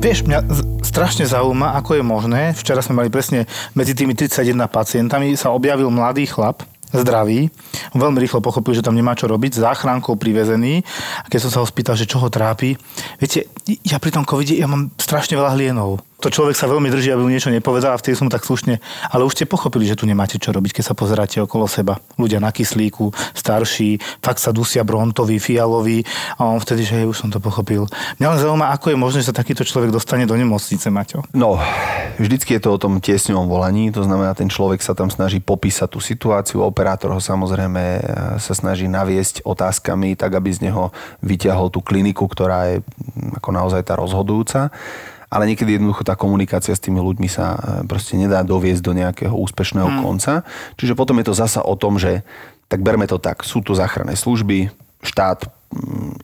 Vieš, mňa strašne zaujíma, ako je možné, včera sme mali presne medzi tými 31 pacientami sa objavil mladý chlap, zdravý. Veľmi rýchlo pochopil, že tam nemá čo robiť, záchrankou privezený. A keď som sa ho spýtal, že čo ho trápi, viete, ja pri tom covide, ja mám strašne veľa hlienov to človek sa veľmi drží, aby mu niečo nepovedal a vtedy som tak slušne, ale už ste pochopili, že tu nemáte čo robiť, keď sa pozeráte okolo seba. Ľudia na kyslíku, starší, fakt sa dusia brontový, fialový a on vtedy, že hej, už som to pochopil. Mňa len zaujíma, ako je možné, že sa takýto človek dostane do nemocnice, Maťo. No, vždycky je to o tom tiesňovom volaní, to znamená, ten človek sa tam snaží popísať tú situáciu, operátor ho samozrejme e, sa snaží naviesť otázkami, tak aby z neho vyťahol tú kliniku, ktorá je ako naozaj tá rozhodujúca. Ale niekedy jednoducho tá komunikácia s tými ľuďmi sa e, proste nedá doviesť do nejakého úspešného mm. konca. Čiže potom je to zasa o tom, že tak berme to tak, sú tu záchranné služby, štát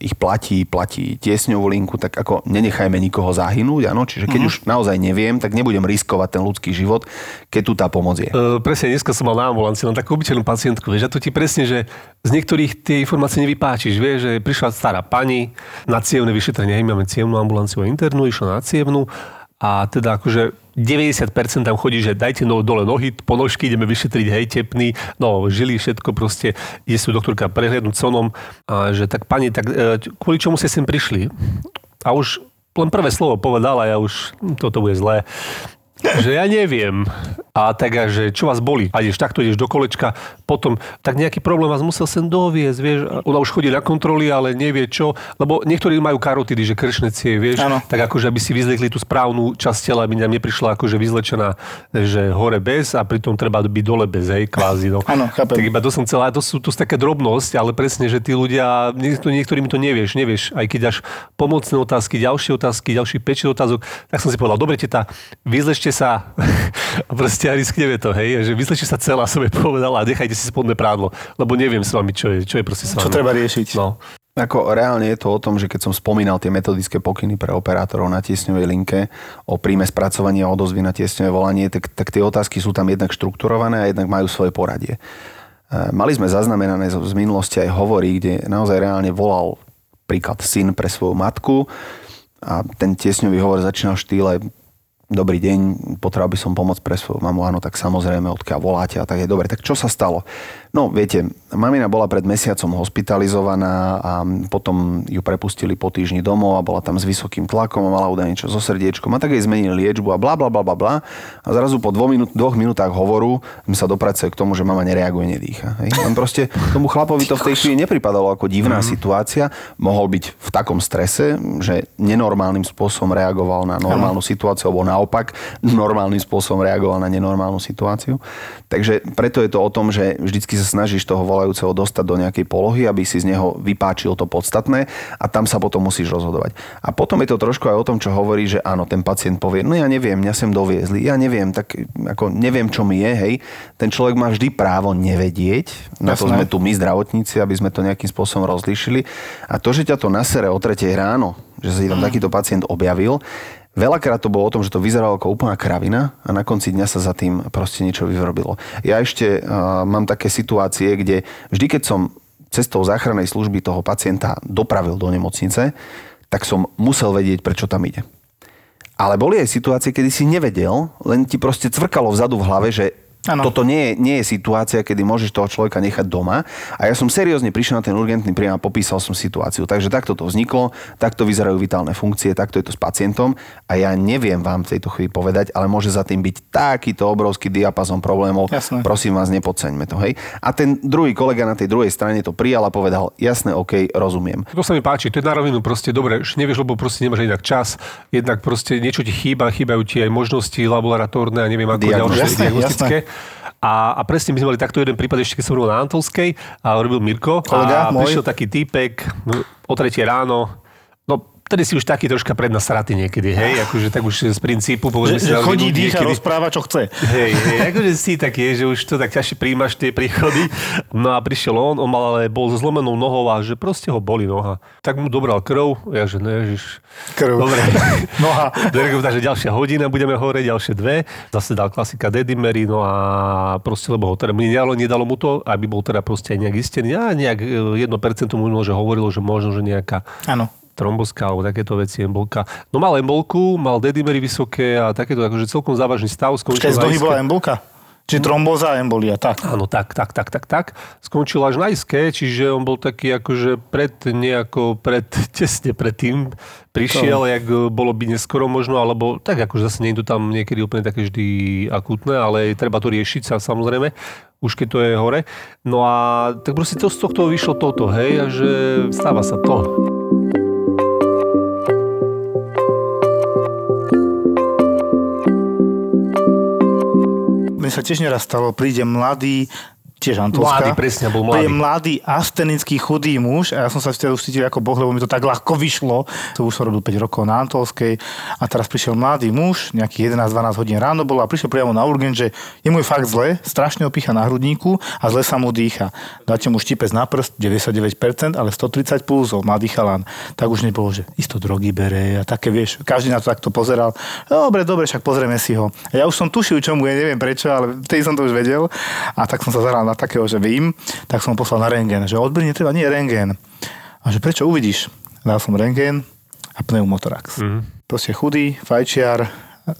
ich platí, platí tiesňovú linku, tak ako nenechajme nikoho zahynúť, áno? Čiže keď mm-hmm. už naozaj neviem, tak nebudem riskovať ten ľudský život, keď tu tá pomoc je. E, presne, dneska som mal na ambulancii len takú obyčajnú pacientku, vieš, a to ti presne, že z niektorých tie informácie nevypáčiš, vieš, že prišla stará pani na cievne vyšetrenie, my máme cievnú ambulanciu a internú, išla na cievnu a teda akože 90% tam chodí, že dajte no, dole nohy, ponožky, ideme vyšetriť, hej, tepný, no, žili všetko proste, ide si doktorka prehliadnúť sonom, a že tak pani, tak e, kvôli čomu ste sem prišli? A už len prvé slovo povedala, ja už, toto bude zlé že ja neviem. A tak, že čo vás boli? A ideš takto, ideš do kolečka, potom tak nejaký problém vás musel sem doviezť, vieš. Ona už chodí na kontroly, ale nevie čo. Lebo niektorí majú karotidy, že kršnecie, vieš. Ano. Tak akože, aby si vyzlekli tú správnu časť tela, aby nám neprišla akože vyzlečená, že hore bez a pritom treba byť dole bez, hej, kvázi. No. Áno, chápem. Tak iba to som chcel, to sú, to sú také drobnosť, ale presne, že tí ľudia, niektorým to nevieš, nevieš. Aj keď až pomocné otázky, ďalšie otázky, ďalších 5 otázok, tak som si povedal, dobre, teta, vyzlešte vyzlečte sa *laughs* a proste a riskneme to, hej, že vyzlečte sa celá, som je povedala a nechajte si spodné prádlo, lebo neviem s vami, čo je, čo je proste s vami. Čo treba riešiť. No. Ako reálne je to o tom, že keď som spomínal tie metodické pokyny pre operátorov na tiesňovej linke o príjme spracovania a odozvy na tiesňové volanie, tak, tak tie otázky sú tam jednak štrukturované a jednak majú svoje poradie. E, mali sme zaznamenané z minulosti aj hovory, kde naozaj reálne volal príklad syn pre svoju matku a ten tiesňový hovor začínal v štýle dobrý deň, potreboval by som pomoc pre svoju mamu, áno, tak samozrejme, odkiaľ voláte a tak je dobre. Tak čo sa stalo? No, viete, mamina bola pred mesiacom hospitalizovaná a potom ju prepustili po týždni domov a bola tam s vysokým tlakom a mala údaj niečo so srdiečkom a tak jej zmenili liečbu a bla bla bla bla bla. A zrazu po dvoch, minút, dvoch minútach hovoru sme sa dopracuje k tomu, že mama nereaguje, nedýcha. Hej? On proste tomu chlapovi to v tej chvíli nepripadalo ako divná mm. situácia. Mohol byť v takom strese, že nenormálnym spôsobom reagoval na normálnu situáciu alebo naopak normálnym spôsobom reagoval na nenormálnu situáciu. Takže preto je to o tom, že vždycky sa snažíš toho volajúceho dostať do nejakej polohy, aby si z neho vypáčil to podstatné a tam sa potom musíš rozhodovať. A potom je to trošku aj o tom, čo hovorí, že áno, ten pacient povie, no ja neviem, mňa sem doviezli, ja neviem, tak ako neviem, čo mi je, hej. Ten človek má vždy právo nevedieť, na to sme tu my zdravotníci, aby sme to nejakým spôsobom rozlíšili. A to, že ťa to nasere o 3 ráno, že sa tam mm. takýto pacient objavil, Veľakrát to bolo o tom, že to vyzeralo ako úplná kravina a na konci dňa sa za tým proste niečo vyvrobilo. Ja ešte uh, mám také situácie, kde vždy, keď som cestou záchrannej služby toho pacienta dopravil do nemocnice, tak som musel vedieť, prečo tam ide. Ale boli aj situácie, kedy si nevedel, len ti proste cvrkalo vzadu v hlave, že Ano. Toto nie je, nie je situácia, kedy môžeš toho človeka nechať doma. A ja som seriózne prišiel na ten urgentný príjem a popísal som situáciu. Takže takto to vzniklo, takto vyzerajú vitálne funkcie, takto je to s pacientom. A ja neviem vám v tejto chvíli povedať, ale môže za tým byť takýto obrovský diapazon problémov. Jasné. Prosím vás, nepodceňme to. Hej? A ten druhý kolega na tej druhej strane to prijal a povedal, jasné, OK, rozumiem. To sa mi páči, to je na rovinu proste dobre, nevieš, lebo proste nemáš inak čas, jednak proste niečo ti chýba, chýbajú ti aj možnosti laboratórne a neviem ako ďalšie diagnostické. A, a presne my sme mali takto jeden prípad ešte, keď som robil na Antolskej a robil Mirko. Kolega, a môj. prišiel taký týpek no, o tretie ráno, Vtedy si už taký troška prednasratý niekedy, hej, akože tak už z princípu, povedzme že, si. Že chodí, dýcha, niekedy, rozpráva, čo chce. Hej, hej, akože si taký, že už to tak ťažšie príjmaš tie príchody. No a prišiel on, on mal ale bol zlomenou nohou a že proste ho boli noha. Tak mu dobral krv, ja že ne, ježiš. Krv. Dobre. *laughs* Noha. Takže ďalšia hodina budeme hore, ďalšie dve. Zase dal klasika Dedimery, no a proste, lebo ho teda nedalo, nedalo mu to, aby bol teda proste aj nejak istený. A nejak 1% mu že hovorilo, že možno, že nejaká Áno tromboska alebo takéto veci, embolka. No mal embolku, mal dedimery vysoké a takéto akože celkom závažný stav. Počkaj, z bola embolka? Čiže tromboza a embolia, tak. Áno, tak, tak, tak, tak, tak. Skončil až na iske, čiže on bol taký akože pred nejako, pred, *laughs* tesne pred tým prišiel, to. jak bolo by neskoro možno, alebo tak akože zase nie je to tam niekedy úplne také vždy akútne, ale treba to riešiť sa samozrejme už keď to je hore. No a tak proste to z tohto vyšlo toto, hej, a že stáva sa to. Mne sa tiež neraz stalo, príde mladý, tiež Antolská. Mladý, presne, bol To je mladý. mladý, astenický, chudý muž a ja som sa vtedy už cítil ako boh, lebo mi to tak ľahko vyšlo. To už som robil 5 rokov na Antolskej a teraz prišiel mladý muž, nejakých 11-12 hodín ráno bolo a prišiel priamo na urgent, že je mu fakt zle, strašne opícha na hrudníku a zle sa mu dýcha. Dáte mu štipec na prst, 99%, ale 130 pulzov, mladý chalán. Tak už nebolo, že isto drogy bere a také, vieš, každý na to takto pozeral. Dobre, dobre, však pozrieme si ho. A ja už som tušil, čo mu je, neviem prečo, ale vtedy som to už vedel. A tak som sa zahral na takého, že vím, tak som ho poslal na rengen, že odbrí netreba, nie rengen. A že prečo uvidíš? Dal som rengen a pneumotorax. Mm-hmm. Proste chudý, fajčiar,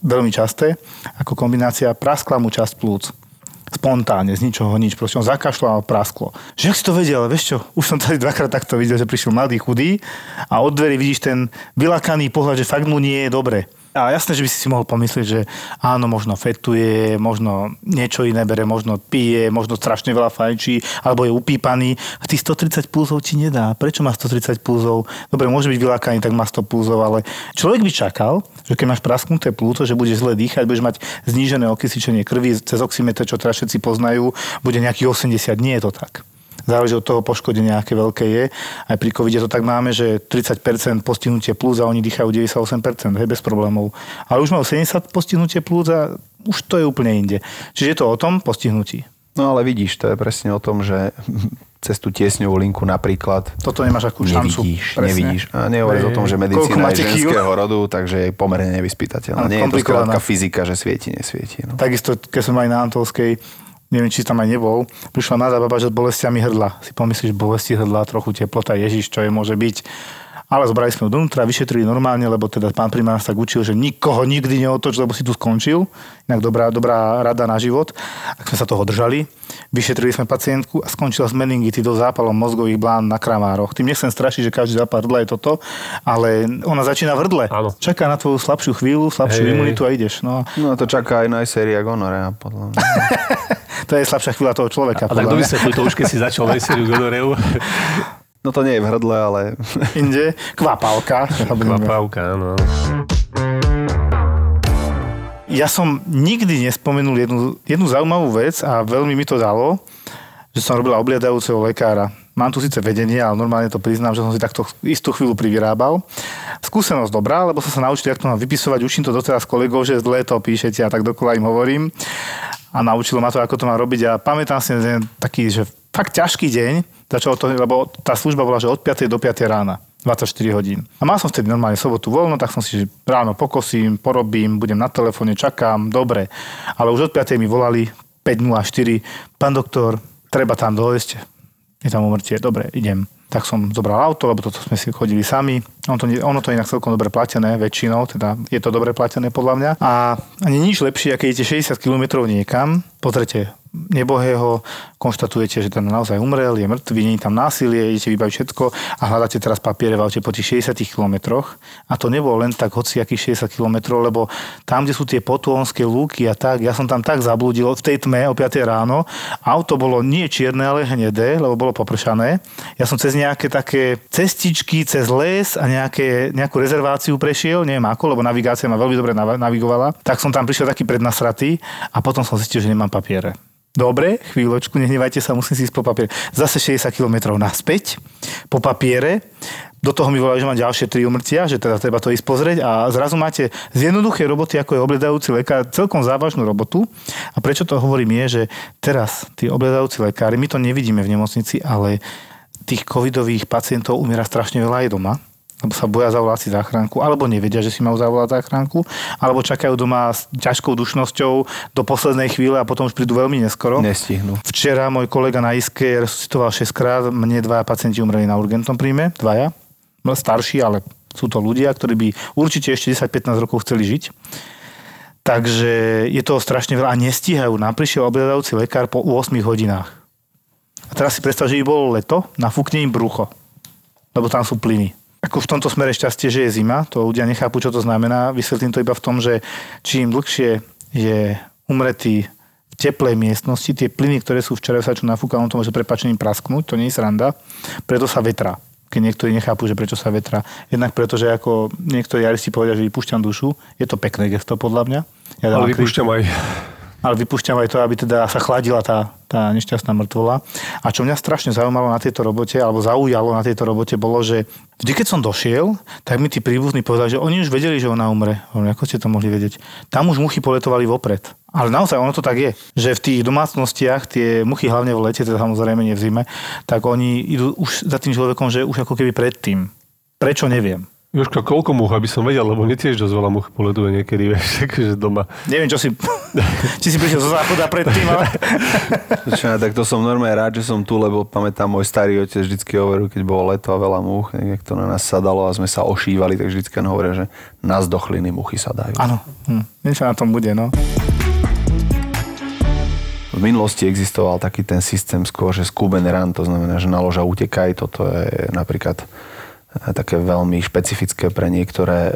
veľmi časté, ako kombinácia, praskla mu časť plúc spontánne, z ničoho nič. Proste on zakašľal a prasklo. Že ak si to vedel, vieš čo, už som tady dvakrát takto videl, že prišiel mladý chudý a od dverí vidíš ten vylakaný pohľad, že fakt mu nie je dobre. A jasné, že by si si mohol pomyslieť, že áno, možno fetuje, možno niečo iné bere, možno pije, možno strašne veľa fajčí, alebo je upípaný. A tých 130 pulzov ti nedá. Prečo má 130 pulzov? Dobre, môže byť vylakaný, tak má 100 pulzov, ale človek by čakal, že keď máš prasknuté plúco, že budeš zle dýchať, budeš mať znížené okysličenie krvi cez oximeter, čo teraz všetci poznajú, bude nejakých 80. Nie je to tak. Záleží od toho poškodenia, aké veľké je. Aj pri covide to tak máme, že 30% postihnutie plúc a oni dýchajú 98%, hej, bez problémov. Ale už majú 70 postihnutie plúc a už to je úplne inde. Čiže je to o tom postihnutí. No ale vidíš, to je presne o tom, že *laughs* cez tú tiesňovú linku napríklad Toto nemáš akú šancu. nevidíš, Presne. nevidíš. A nehovoriť o tom, že medicína je ženského rodu, takže je pomerne nevyspytateľná. Nie je to skrátka fyzika, že svieti, nesvieti. No. Takisto, keď som aj na Antolskej, neviem, či tam aj nebol, prišla mladá baba, že s bolestiami hrdla. Si pomyslíš, bolesti hrdla, trochu teplota, ježiš, čo je môže byť. Ale zobrali sme ho dovnútra, vyšetrili normálne, lebo teda pán primár tak učil, že nikoho nikdy neotoč, lebo si tu skončil. Inak dobrá, dobrá rada na život. Ak sme sa toho držali, vyšetrili sme pacientku a skončila s meningitidou zápalom mozgových blán na kramároch. Tým nechcem strašiť, že každý zápal hrdla je toto, ale ona začína v hrdle. Áno. Čaká na tvoju slabšiu chvíľu, slabšiu hej. imunitu a ideš. No, no to čaká aj na séria gonorea, podľa mňa. *laughs* to je slabšia chvíľa toho človeka. A tak podľa mňa. dovysvetľuj to už, keď si začal sériu gonoreu. *laughs* No to nie je v hrdle, ale *laughs* inde. Kvapalka. Kvapavka, áno. Ja som nikdy nespomenul jednu, jednu zaujímavú vec a veľmi mi to dalo, že som robila obliadajúceho lekára. Mám tu síce vedenie, ale normálne to priznám, že som si takto istú chvíľu privyrábal. Skúsenosť dobrá, lebo som sa naučil, ako to mám vypisovať. Učím to doteraz kolegov, že zle to píšete a tak dokola im hovorím. A naučilo ma to, ako to mám robiť. A pamätám si taký, že fakt ťažký deň, začalo to, lebo tá služba bola, že od 5. do 5. rána. 24 hodín. A mal som vtedy normálne sobotu voľno, tak som si že ráno pokosím, porobím, budem na telefóne, čakám, dobre. Ale už od 5. mi volali 5.04, pán doktor, treba tam dojsť, je tam umrtie, dobre, idem. Tak som zobral auto, lebo toto sme si chodili sami. Ono to, ono to je inak celkom dobre platené, väčšinou, teda je to dobre platené podľa mňa. A ani nič lepšie, keď idete 60 km niekam, pozrite nebohého, konštatujete, že ten naozaj umrel, je mŕtvý, nie je tam násilie, idete vybaviť všetko a hľadáte teraz papiere v aute po tých 60 kilometroch. A to nebolo len tak hociakých 60 kilometrov, lebo tam, kde sú tie potuonské lúky a tak, ja som tam tak zablúdil v tej tme o 5 ráno. Auto bolo nie čierne, ale hnedé, lebo bolo popršané. Ja som cez nejaké také cestičky, cez les a nejaké, nejakú rezerváciu prešiel, neviem ako, lebo navigácia ma veľmi dobre nav- navigovala. Tak som tam prišiel taký prednasratý a potom som zistil, že nemám papiere. Dobre, chvíľočku, nehnevajte sa, musím si ísť po papiere. Zase 60 km naspäť, po papiere. Do toho mi volajú, že mám ďalšie tri umrtia, že teda treba to ísť pozrieť a zrazu máte z jednoduchej roboty, ako je obledajúci lekár, celkom závažnú robotu. A prečo to hovorím je, že teraz tí obledajúci lekári, my to nevidíme v nemocnici, ale tých covidových pacientov umiera strašne veľa aj doma lebo sa boja zavolať si záchranku, alebo nevedia, že si majú zavolať záchranku, alebo čakajú doma s ťažkou dušnosťou do poslednej chvíle a potom už prídu veľmi neskoro. nestihnú. Včera môj kolega na ISKE resuscitoval 6 krát, mne dvaja pacienti umreli na urgentnom príjme, dvaja, starší, ale sú to ľudia, ktorí by určite ešte 10-15 rokov chceli žiť. Takže je toho strašne veľa a nestíhajú. Nám prišiel obľadajúci lekár po 8 hodinách. A teraz si predstav, že by bolo leto, nafúkne im brucho, lebo tam sú plyny. Ako v tomto smere šťastie, že je zima, to ľudia nechápu, čo to znamená. Vysvetlím to iba v tom, že čím dlhšie je umretý v teplej miestnosti, tie plyny, ktoré sú v červesaču nafúka, on to môže prepačením prasknúť, to nie je sranda, preto sa vetrá keď niektorí nechápu, že prečo sa vetra. Jednak preto, že ako niektorí jaristi povedia, že vypúšťam dušu, je to pekné gesto podľa mňa. Ja Ale vypúšťam aj ale vypúšťam aj to, aby teda sa chladila tá, tá nešťastná mŕtvola. A čo mňa strašne zaujímalo na tejto robote, alebo zaujalo na tejto robote, bolo, že vždy, keď som došiel, tak mi tí príbuzní povedali, že oni už vedeli, že ona umre. Ako ste to mohli vedieť? Tam už muchy poletovali vopred. Ale naozaj ono to tak je, že v tých domácnostiach tie muchy, hlavne v lete, teda samozrejme nie v zime, tak oni idú už za tým človekom, že už ako keby predtým. Prečo neviem. Jožka, koľko much, aby som vedel, lebo netiež dosť veľa much poleduje niekedy, *laughs* vieš, takže doma. Neviem, čo si, *laughs* či si prišiel zo záchoda predtým, ale... Čo, tak to som normálne rád, že som tu, lebo pamätám, môj starý otec vždycky hovoril, keď bolo leto a veľa much, jak to na nás sadalo a sme sa ošívali, tak vždycky on hovorí, že nás dochliny muchy sadajú. Áno, hm. niečo na tom bude, no. V minulosti existoval taký ten systém skôr, že skúben run, to znamená, že naloža utekaj, toto je napríklad také veľmi špecifické pre niektoré e,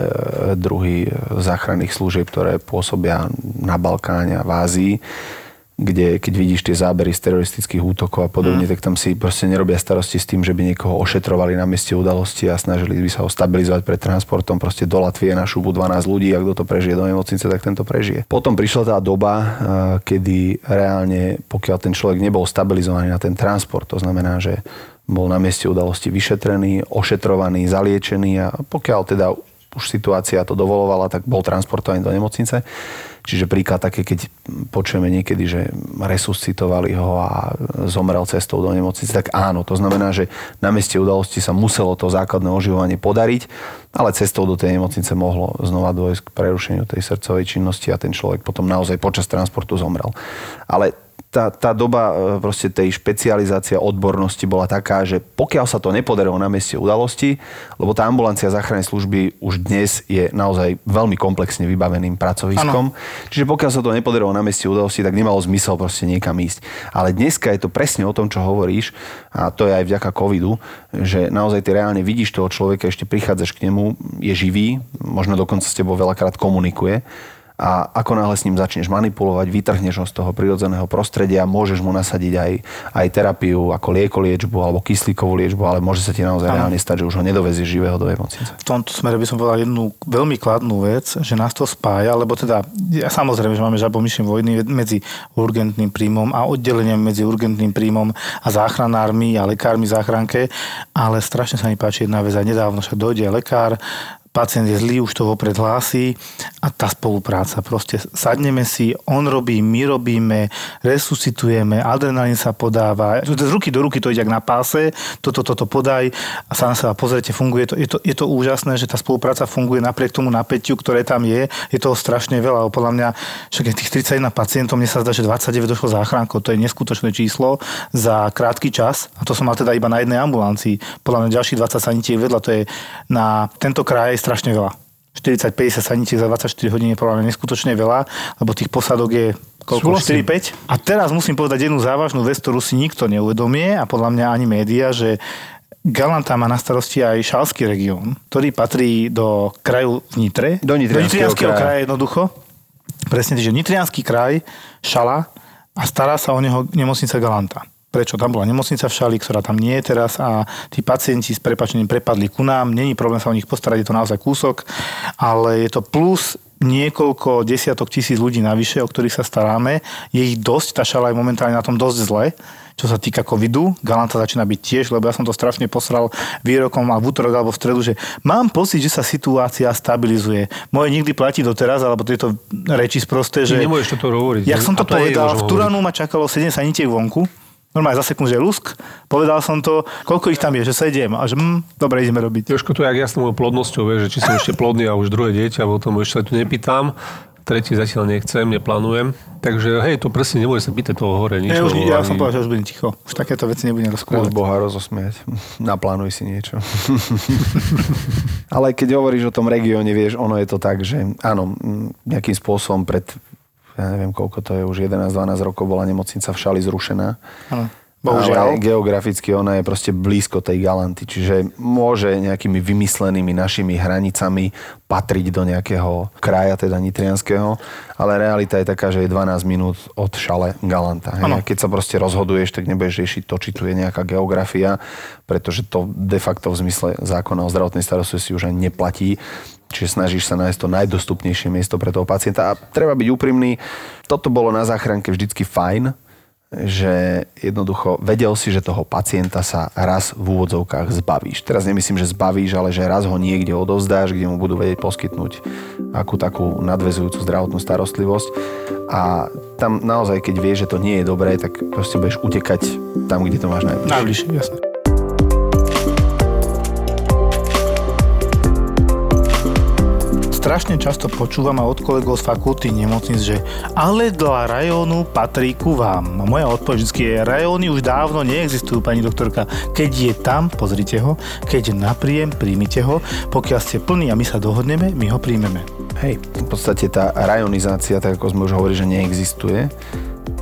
druhy záchranných služieb, ktoré pôsobia na Balkáne a v Ázii kde keď vidíš tie zábery z teroristických útokov a podobne, mm. tak tam si proste nerobia starosti s tým, že by niekoho ošetrovali na mieste udalosti a snažili by sa ho stabilizovať pred transportom. Proste do Latvie na šubu 12 ľudí a kto to prežije do nemocnice, tak tento prežije. Potom prišla tá doba, e, kedy reálne, pokiaľ ten človek nebol stabilizovaný na ten transport, to znamená, že bol na mieste udalosti vyšetrený, ošetrovaný, zaliečený a pokiaľ teda už situácia to dovolovala, tak bol transportovaný do nemocnice. Čiže príklad také, keď počujeme niekedy, že resuscitovali ho a zomrel cestou do nemocnice, tak áno, to znamená, že na mieste udalosti sa muselo to základné oživovanie podariť, ale cestou do tej nemocnice mohlo znova dôjsť k prerušeniu tej srdcovej činnosti a ten človek potom naozaj počas transportu zomrel. Ale tá, tá doba e, proste tej špecializácia odbornosti bola taká, že pokiaľ sa to nepodarilo na mieste udalosti, lebo tá ambulancia záchrannej služby už dnes je naozaj veľmi komplexne vybaveným pracoviskom, ano. čiže pokiaľ sa to nepodarilo na mieste udalosti, tak nemalo zmysel proste niekam ísť. Ale dneska je to presne o tom, čo hovoríš, a to je aj vďaka covidu, že naozaj ty reálne vidíš toho človeka, ešte prichádzaš k nemu, je živý, možno dokonca s tebou veľakrát komunikuje a ako náhle s ním začneš manipulovať, vytrhneš ho z toho prirodzeného prostredia, môžeš mu nasadiť aj, aj terapiu ako lieko liečbu alebo kyslíkovú liečbu, ale môže sa ti naozaj reálne stať, že už ho nedovezieš živého do nemocnice. V tomto smere by som povedal jednu veľmi kladnú vec, že nás to spája, lebo teda ja samozrejme, že máme žabomyšie vojny medzi urgentným príjmom a oddeleniем medzi urgentným príjmom a záchranármi a lekármi záchranke, ale strašne sa mi páči jedna vec, aj nedávno však dojde lekár, pacient je zlý, už to vopred hlási a tá spolupráca. Proste sadneme si, on robí, my robíme, resuscitujeme, adrenalín sa podáva. Z ruky do ruky to ide na páse, toto, toto podaj a sa na seba pozrite, funguje to. Je, to. je to úžasné, že tá spolupráca funguje napriek tomu napätiu, ktoré tam je. Je toho strašne veľa. Podľa mňa však tých 31 pacientov, mne sa zdá, že 29 došlo záchrankou. To je neskutočné číslo za krátky čas. A to som mal teda iba na jednej ambulancii. Podľa mňa ďalších 20 sanitiek vedľa. To je na tento kraj strašne veľa. 40-50 sanitiek za 24 hodín je podľa mňa neskutočne veľa, lebo tých posadok je koľko? 4-5. A teraz musím povedať jednu závažnú vec, ktorú si nikto neuvedomie a podľa mňa ani média, že Galanta má na starosti aj Šalský región, ktorý patrí do kraju Nitre. Do Nitrianského, do kraja. kraja jednoducho. Presne, že Nitrianský kraj, Šala a stará sa o neho nemocnica Galanta prečo tam bola nemocnica v Šali, ktorá tam nie je teraz a tí pacienti s prepačením prepadli ku nám. Není problém sa o nich postarať, je to naozaj kúsok, ale je to plus niekoľko desiatok tisíc ľudí navyše, o ktorých sa staráme. Je ich dosť, tá šala je momentálne na tom dosť zle čo sa týka covidu. Galanta začína byť tiež, lebo ja som to strašne posral výrokom a v útorok alebo v stredu, že mám pocit, že sa situácia stabilizuje. Moje nikdy platí doteraz, alebo tieto reči sprosté, že... Ty nemôžeš toto hovoriť. Jak som to, to povedal, v Turanu ma čakalo 7 sanitiek vonku normálne zaseknú, že lusk, povedal som to, koľko ich tam je, že sediem a že hm, dobre, ideme robiť. Jožko, to je jak jasnou mojou plodnosťou, vieš, že či som ešte plodný a už druhé dieťa, o tom ešte sa tu nepýtam tretí zatiaľ nechcem, neplánujem. Takže hej, to presne nebude sa pýtať toho hore nič. Ja, už, ja ani... som povedal, že už budem ticho. Už takéto veci nebudem rozprávať. Už Boha rozosmiať. Naplánuj si niečo. *laughs* Ale keď hovoríš o tom regióne, vieš, ono je to tak, že áno, nejakým spôsobom pred ja neviem koľko to je, už 11-12 rokov bola nemocnica v Šali zrušená. Ano. Bohužiaľ. Ale geograficky ona je proste blízko tej Galanty, čiže môže nejakými vymyslenými našimi hranicami patriť do nejakého kraja, teda nitrianského, ale realita je taká, že je 12 minút od šale Galanta. Hej. Keď sa proste rozhoduješ, tak nebudeš riešiť to, či tu je nejaká geografia, pretože to de facto v zmysle zákona o zdravotnej starostlivosti už ani neplatí. Čiže snažíš sa nájsť to najdostupnejšie miesto pre toho pacienta. A treba byť úprimný, toto bolo na záchranke vždycky fajn, že jednoducho vedel si, že toho pacienta sa raz v úvodzovkách zbavíš. Teraz nemyslím, že zbavíš, ale že raz ho niekde odovzdáš, kde mu budú vedieť poskytnúť akú takú nadvezujúcu zdravotnú starostlivosť. A tam naozaj, keď vieš, že to nie je dobré, tak proste budeš utekať tam, kde to máš najbližšie. Najbližšie, jasne. Strašne často počúvam a od kolegov z fakulty nemocnic, že ale do rajónu patrí ku vám. A moja odpoveď vždy je, rajóny už dávno neexistujú, pani doktorka. Keď je tam, pozrite ho, keď je na príjem, príjmite ho. Pokiaľ ste plní a my sa dohodneme, my ho príjmeme. Hej, v podstate tá rajonizácia, tak ako sme už hovorili, že neexistuje,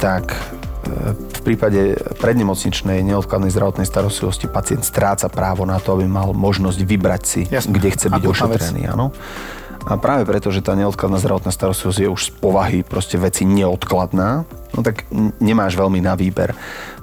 tak e, v prípade prednemocničnej neodkladnej zdravotnej starostlivosti pacient stráca právo na to, aby mal možnosť vybrať si, Jasne. kde chce byť ošetrený. Áno. A práve preto, že tá neodkladná zdravotná starostlivosť je už z povahy proste veci neodkladná, no tak nemáš veľmi na výber.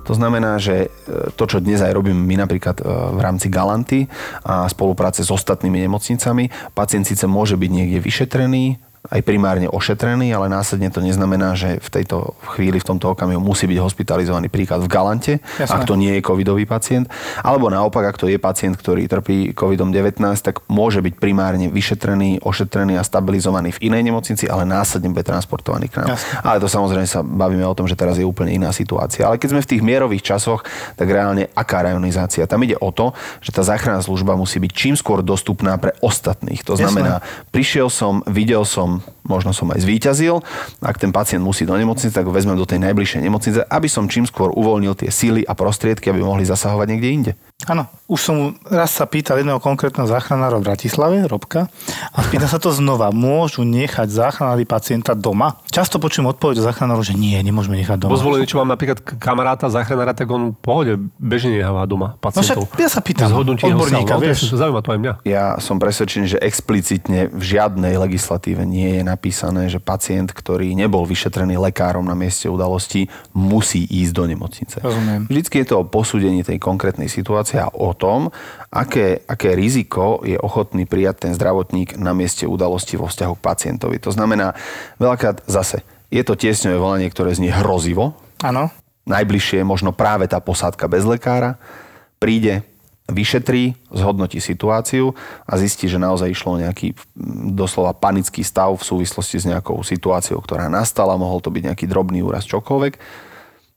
To znamená, že e, to, čo dnes aj robíme my napríklad e, v rámci Galanty a spolupráce s ostatnými nemocnicami, pacient síce môže byť niekde vyšetrený, aj primárne ošetrený, ale následne to neznamená, že v tejto chvíli, v tomto okamihu musí byť hospitalizovaný príklad v Galante, Jasné. ak to nie je covidový pacient. Alebo naopak, ak to je pacient, ktorý trpí covidom-19, tak môže byť primárne vyšetrený, ošetrený a stabilizovaný v inej nemocnici, ale následne bude transportovaný k nám. Jasné. Ale to samozrejme sa bavíme o tom, že teraz je úplne iná situácia. Ale keď sme v tých mierových časoch, tak reálne aká rajonizácia? Tam ide o to, že tá záchranná služba musí byť čím skôr dostupná pre ostatných. To znamená, Jasné. prišiel som, videl som som, možno som aj zvíťazil. Ak ten pacient musí do nemocnice, tak ho vezmem do tej najbližšej nemocnice, aby som čím skôr uvoľnil tie síly a prostriedky, aby mohli zasahovať niekde inde. Áno, už som raz sa pýtal jedného konkrétneho záchranára v Bratislave, Robka, a spýta sa to znova. Môžu nechať záchranári pacienta doma? Často počujem odpoveď od záchranárov, že nie, nemôžeme nechať doma. Pozvolenie, čo mám napríklad kamaráta záchranára, tak on v pohode bežne necháva doma pacientov. No však ja sa pýtam, odborníka, no, vieš. Zaujíma to aj mňa. Ja som presvedčený, že explicitne v žiadnej legislatíve nie je napísané, že pacient, ktorý nebol vyšetrený lekárom na mieste udalosti, musí ísť do nemocnice. Rozumiem. Vždycky je to o posúdení tej konkrétnej situácie informácia o tom, aké, aké riziko je ochotný prijať ten zdravotník na mieste udalosti vo vzťahu k pacientovi. To znamená, veľakrát zase, je to tiesňové volanie, ktoré znie hrozivo. Áno. Najbližšie je možno práve tá posádka bez lekára. Príde, vyšetrí, zhodnotí situáciu a zistí, že naozaj išlo nejaký doslova panický stav v súvislosti s nejakou situáciou, ktorá nastala, mohol to byť nejaký drobný úraz, čokoľvek.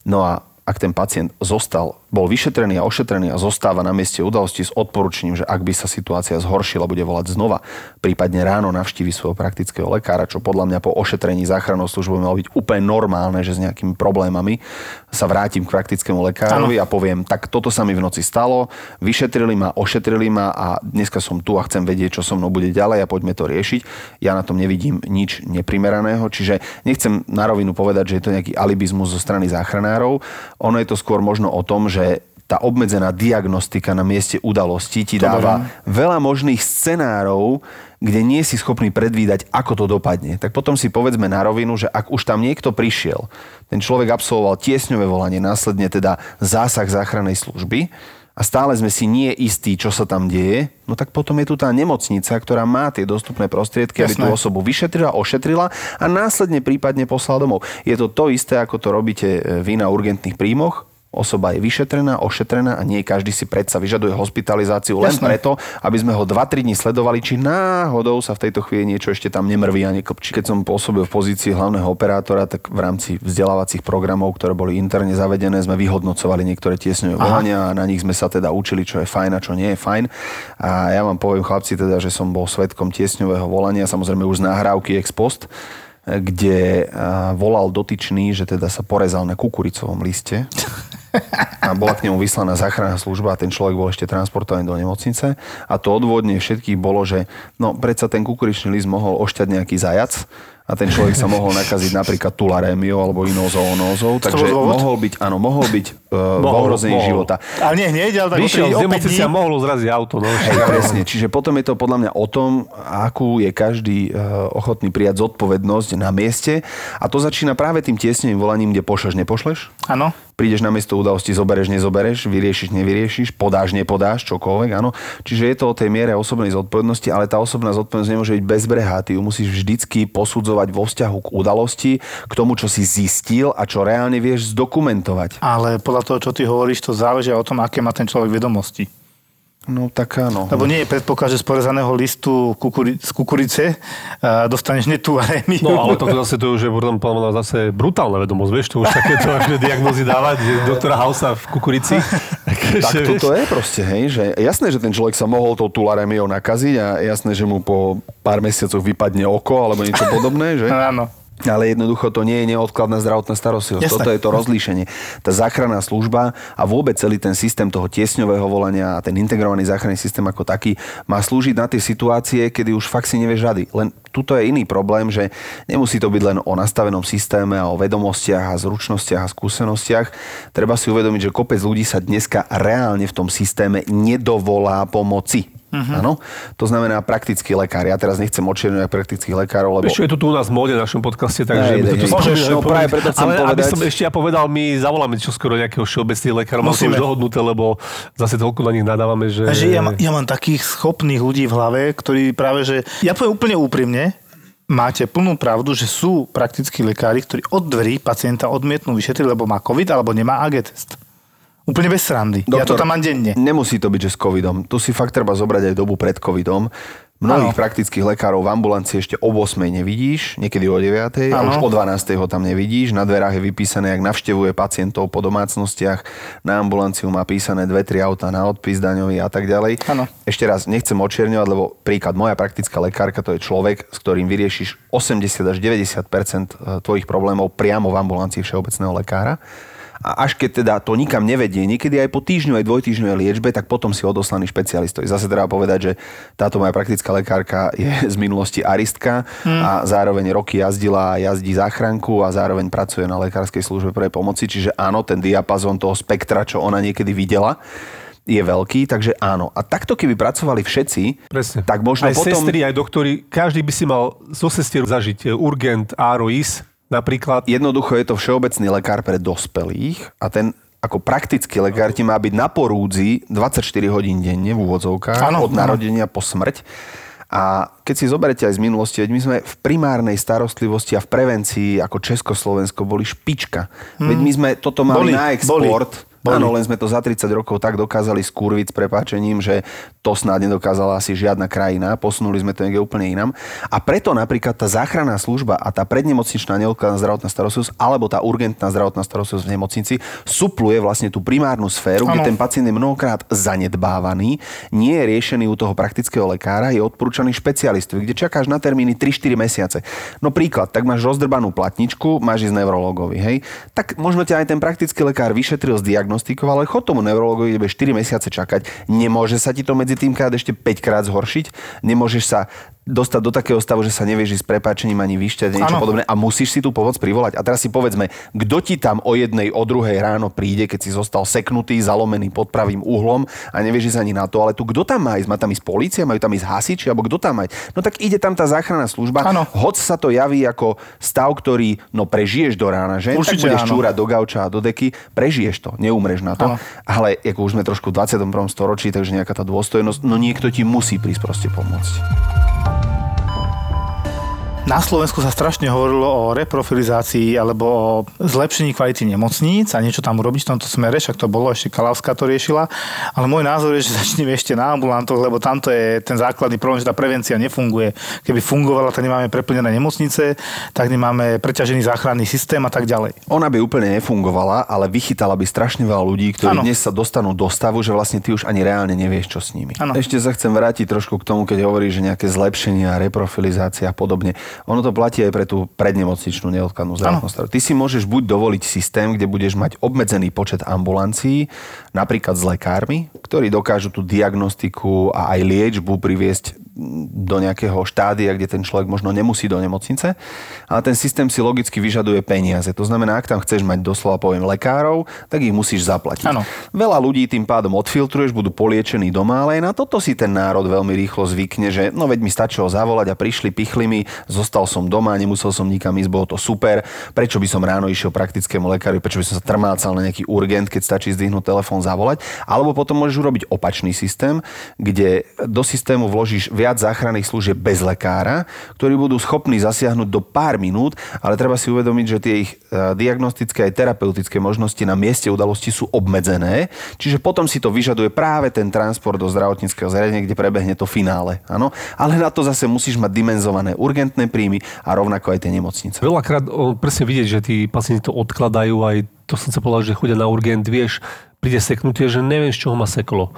No a ak ten pacient zostal bol vyšetrený a ošetrený a zostáva na mieste udalosti s odporúčením, že ak by sa situácia zhoršila, bude volať znova, prípadne ráno navštívi svojho praktického lekára, čo podľa mňa po ošetrení záchrannou službou malo byť úplne normálne, že s nejakými problémami sa vrátim k praktickému lekárovi ano. a poviem, tak toto sa mi v noci stalo, vyšetrili ma, ošetrili ma a dneska som tu a chcem vedieť, čo so mnou bude ďalej a poďme to riešiť. Ja na tom nevidím nič neprimeraného, čiže nechcem na rovinu povedať, že je to nejaký alibizmus zo strany záchranárov. Ono je to skôr možno o tom, že tá obmedzená diagnostika na mieste udalosti ti to dáva dávam. veľa možných scenárov, kde nie si schopný predvídať, ako to dopadne. Tak potom si povedzme na rovinu, že ak už tam niekto prišiel, ten človek absolvoval tiesňové volanie, následne teda zásah záchrannej služby a stále sme si nie istí, čo sa tam deje, no tak potom je tu tá nemocnica, ktorá má tie dostupné prostriedky, Jasné. aby tú osobu vyšetrila, ošetrila a následne prípadne poslala domov. Je to to isté, ako to robíte vy na urgentných príjmoch, osoba je vyšetrená, ošetrená a nie každý si predsa vyžaduje hospitalizáciu len Jasné. preto, aby sme ho 2-3 dní sledovali, či náhodou sa v tejto chvíli niečo ešte tam nemrví a neklpčí. Keď som pôsobil v pozícii hlavného operátora, tak v rámci vzdelávacích programov, ktoré boli interne zavedené, sme vyhodnocovali niektoré tiesňové volania a na nich sme sa teda učili, čo je fajn a čo nie je fajn. A ja vám poviem chlapci teda, že som bol svetkom tiesňového volania, samozrejme už z nahrávky ex post, kde volal dotyčný, že teda sa porezal na kukuricovom liste *laughs* a bola k nemu vyslaná záchranná služba a ten človek bol ešte transportovaný do nemocnice a to odvodne všetkých bolo, že no predsa ten kukuričný list mohol ošťať nejaký zajac a ten človek sa mohol nakaziť napríklad tularémiou alebo inou zoonózou, takže mohol byť, áno, mohol byť uh, v Mohol, ohrození mohol. života. Ale nie hneď, ale tak Vyšiel z nemocnice a mohlo zraziť auto. No, Hej, presne. Čiže potom je to podľa mňa o tom, akú je každý uh, ochotný prijať zodpovednosť na mieste a to začína práve tým tiesným volaním, kde pošleš, nepošleš. Áno. Prídeš na miesto udalosti, zobereš, nezobereš, vyriešiš, nevyriešiš, podáš, nepodáš, čokoľvek, áno. Čiže je to o tej miere osobnej zodpovednosti, ale tá osobná zodpovednosť nemôže byť bezbrehá. Ty ju musíš vždycky posudzovať vo vzťahu k udalosti, k tomu, čo si zistil a čo reálne vieš zdokumentovať. Ale podľa toho, čo ty hovoríš, to záleží o tom, aké má ten človek vedomosti. No tak áno. Lebo nie je predpoklad, že z porezaného listu kukuri- z kukurice uh, dostaneš netuarémiu. No ale to zase to už je potom podľa zase brutálna vedomosť, vieš, to už takéto akože diagnózy dávať, že doktora Hausa v kukurici. Tak toto je proste, hej, že jasné, že ten človek sa mohol tou tularemiou nakaziť a jasné, že mu po pár mesiacoch vypadne oko alebo niečo podobné, že? *laughs* Áno. Ale jednoducho to nie je neodkladná zdravotná starostlivosť. Toto je to rozlíšenie. Tá záchranná služba a vôbec celý ten systém toho tiesňového volania a ten integrovaný záchranný systém ako taký má slúžiť na tie situácie, kedy už fakt si nevieš rady. Len tuto je iný problém, že nemusí to byť len o nastavenom systéme a o vedomostiach a zručnostiach a skúsenostiach. Treba si uvedomiť, že kopec ľudí sa dneska reálne v tom systéme nedovolá pomoci. Áno? To znamená praktický lekár. Ja teraz nechcem očierňovať praktických lekárov, lebo... Čo, je to tu u nás v móde v našom podcaste, takže my to Môžeš, no práve preto chcem Ale aby povedať- som ešte ja povedal, my zavoláme čo skoro nejakého všeobecných lekárov, Musíme. už dohodnuté, lebo zase toľko na nich nadávame, že... A že ja, má- ja mám takých schopných ľudí v hlave, ktorí práve, že... Ja poviem úplne úprimne, máte plnú pravdu, že sú praktickí lekári, ktorí od dverí pacienta odmietnú vyšetriť, lebo má COVID alebo nemá AG test. Úplne bez srandy. ja to tam mám denne. Nemusí to byť, že s covidom. Tu si fakt treba zobrať aj dobu pred covidom. Mnohých Áno. praktických lekárov v ambulancii ešte o 8 nevidíš, niekedy o 9 a Áno. už o 12 ho tam nevidíš. Na dverách je vypísané, ak navštevuje pacientov po domácnostiach. Na ambulanciu má písané 2-3 auta na odpis daňový a tak ďalej. Áno. Ešte raz, nechcem očierňovať, lebo príklad, moja praktická lekárka to je človek, s ktorým vyriešiš 80 až 90% tvojich problémov priamo v ambulancii všeobecného lekára. A až keď teda to nikam nevedie, niekedy aj po týždňovej, dvojtýždňovej liečbe, tak potom si odoslaný špecialistovi. Zase treba povedať, že táto moja praktická lekárka je *laughs* z minulosti aristka a zároveň roky jazdila a jazdí záchranku a zároveň pracuje na lekárskej službe pre pomoci. Čiže áno, ten diapazon toho spektra, čo ona niekedy videla, je veľký, takže áno. A takto keby pracovali všetci, Presne. tak možno aj potom... sestry, aj doktori, každý by si mal zo sestier zažiť e, urgent, áro, is, napríklad. Jednoducho je to všeobecný lekár pre dospelých a ten ako praktický lekár ti má byť na porúdzi 24 hodín denne v úvodzovkách Áno, od narodenia po smrť. A keď si zoberete aj z minulosti, veď my sme v primárnej starostlivosti a v prevencii ako Československo boli špička. Veď my sme toto mali Boli, na export. Boli. Áno, len sme to za 30 rokov tak dokázali skúrviť s prepáčením, že to snáď nedokázala asi žiadna krajina. Posunuli sme to niekde úplne inam. A preto napríklad tá záchranná služba a tá prednemocničná neodkladná zdravotná starostlivosť alebo tá urgentná zdravotná starostlivosť v nemocnici supluje vlastne tú primárnu sféru, kde Áno. ten pacient je mnohokrát zanedbávaný, nie je riešený u toho praktického lekára, je odporúčaný špecialistovi, kde čakáš na termíny 3-4 mesiace. No príklad, tak máš rozdrbanú platničku, máš ísť neurologovi, hej? Tak možno ťa aj ten praktický lekár vyšetril, zdiagnostikoval, ale chod tomu neurologovi, kde budeš 4 mesiace čakať. Nemôže sa ti to medzi tým krát ešte 5 krát zhoršiť, nemôžeš sa dostať do takého stavu, že sa nevieš ísť s prepáčením ani vyšťať, niečo Áno. podobné a musíš si tú pomoc privolať. A teraz si povedzme, kto ti tam o jednej, o druhej ráno príde, keď si zostal seknutý, zalomený pod pravým uhlom a nevieš ísť ani na to, ale tu kto tam má ísť? Má tam ísť policia, majú tam ísť hasiči, alebo kto tam má ísť? No tak ide tam tá záchranná služba. Áno. Hoď sa to javí ako stav, ktorý no prežiješ do rána, že? Určite tak budeš áno. čúrať do gauča a do deky, prežiješ to, neumreš na to. Áno. Ale ako už sme trošku v 21. storočí, takže nejaká tá dôstojnosť, no niekto ti musí prísť proste pomôcť. Na Slovensku sa strašne hovorilo o reprofilizácii alebo o zlepšení kvality nemocníc a niečo tam urobiť v tomto smere, však to bolo, ešte Kalavská to riešila. Ale môj názor je, že *laughs* začneme ešte na ambulantoch, lebo tamto je ten základný problém, že tá prevencia nefunguje. Keby fungovala, tak nemáme preplnené nemocnice, tak nemáme preťažený záchranný systém a tak ďalej. Ona by úplne nefungovala, ale vychytala by strašne veľa ľudí, ktorí Áno. dnes sa dostanú do stavu, že vlastne ty už ani reálne nevieš, čo s nimi. Áno. Ešte sa chcem vrátiť trošku k tomu, keď hovoríš, že nejaké zlepšenia, reprofilizácia a podobne. Ono to platí aj pre tú prednemocničnú neodkladnú zdravotnú starostlivosť. Ty si môžeš buď dovoliť systém, kde budeš mať obmedzený počet ambulancií, napríklad s lekármi, ktorí dokážu tú diagnostiku a aj liečbu priviesť do nejakého štádia, kde ten človek možno nemusí do nemocnice, ale ten systém si logicky vyžaduje peniaze. To znamená, ak tam chceš mať doslova poviem lekárov, tak ich musíš zaplatiť. Áno. Veľa ľudí tým pádom odfiltruješ, budú poliečení doma, ale aj na toto si ten národ veľmi rýchlo zvykne, že no veď mi stačilo zavolať a prišli, pichli mi, zostal som doma, nemusel som nikam ísť, bolo to super. Prečo by som ráno išiel praktickému lekáru, prečo by som sa trmácal na nejaký urgent, keď stačí zdvihnúť telefón, zavolať. Alebo potom môžeš urobiť opačný systém, kde do systému vložíš viac záchranných služieb bez lekára, ktorí budú schopní zasiahnuť do pár minút, ale treba si uvedomiť, že tie ich e, diagnostické aj terapeutické možnosti na mieste udalosti sú obmedzené, čiže potom si to vyžaduje práve ten transport do zdravotníckého zariadenia, kde prebehne to finále. Áno? Ale na to zase musíš mať dimenzované urgentné príjmy a rovnako aj tie nemocnice. Veľakrát o, presne vidieť, že tí pacienti to odkladajú, aj to som sa povedal, že chodia na urgent, vieš, príde seknutie, že neviem, z čoho ma seklo.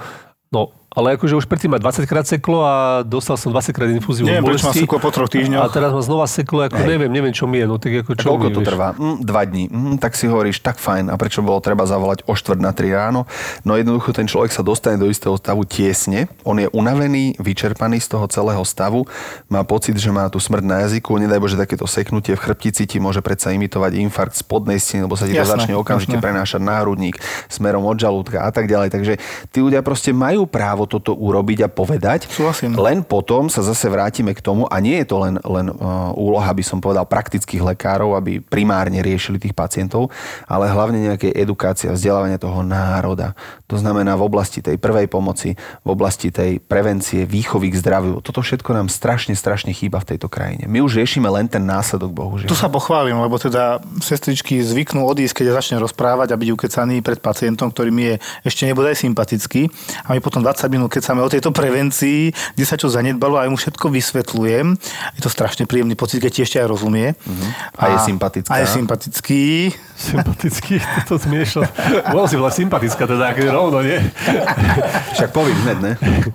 No, ale akože už predtým ma 20 krát seklo a dostal som 20 krát infúziu Neviem, prečo ma seklo po troch týždňoch. A teraz ma znova seklo, ako neviem, neviem, čo mi je. No tak ako čo Koľko mi, to vieš? trvá? Mm, dva dní. Mm, tak si hovoríš, tak fajn. A prečo bolo treba zavolať o štvrt na 3 ráno? No jednoducho ten človek sa dostane do istého stavu tiesne. On je unavený, vyčerpaný z toho celého stavu. Má pocit, že má tu smrť na jazyku. Nedaj Bože, takéto seknutie v chrbtici ti môže predsa imitovať infarkt spodnej steny, lebo sa ti to Jasné, začne okamžite jasné. prenášať na hrudník, smerom od žalúdka a tak ďalej. Takže tí ľudia proste majú právo toto urobiť a povedať. Súhlasím. Len potom sa zase vrátime k tomu, a nie je to len, len uh, úloha, by som povedal, praktických lekárov, aby primárne riešili tých pacientov, ale hlavne nejaké edukácia, vzdelávania toho národa. To znamená v oblasti tej prvej pomoci, v oblasti tej prevencie, výchovy k zdraviu. Toto všetko nám strašne, strašne chýba v tejto krajine. My už riešime len ten následok, bohužiaľ. Tu sa pochválim, lebo teda sestričky zvyknú odísť, keď začne rozprávať a byť ukecaný pred pacientom, ktorý mi je ešte nebude aj sympatický. A my potom 20 minút kecáme o tejto prevencii, kde sa čo zanedbalo a ja mu všetko vysvetľujem. Je to strašne príjemný pocit, keď ti ešte aj rozumie. A je sympatická. A je sympatický. Sympatický, *laughs* to zmiešal. Bola si bola sympatická, teda akože *laughs* rovno, nie? Však poviem hneď, ne?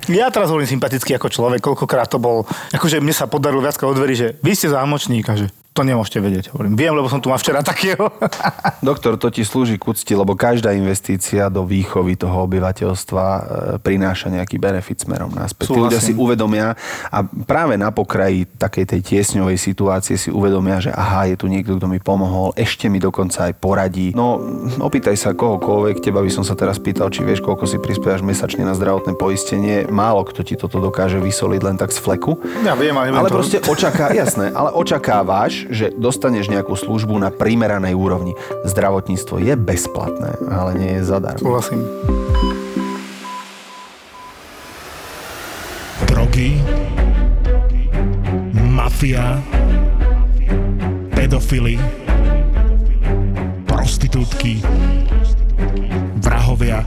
Ja teraz hovorím sympatický ako človek, koľkokrát to bol. Akože mne sa podarilo viackrát odveriť, že vy ste zámočník a že to nemôžete vedieť. Hovorím, viem, lebo som tu mal včera takého. *laughs* Doktor, to ti slúži k úcti, lebo každá investícia do výchovy toho obyvateľstva e, prináša nejaký benefit smerom naspäť. Tí ľudia si uvedomia a práve na pokraji takej tej tiesňovej situácie si uvedomia, že aha, je tu niekto, kto mi pomohol, ešte mi dokonca aj poradí. No, opýtaj sa kohokoľvek, teba by som sa teraz pýtal, či vieš, koľko si prispievaš mesačne na zdravotné poistenie. Málo kto ti toto dokáže vysoliť len tak z fleku. Ja viem, ale Ale to- proste očaká, jasné, ale očakávaš, že dostaneš nejakú službu na primeranej úrovni. Zdravotníctvo je bezplatné, ale nie je zadarmo. Súhlasím. drogy, mafia, pedofily, prostitútky, vrahovia.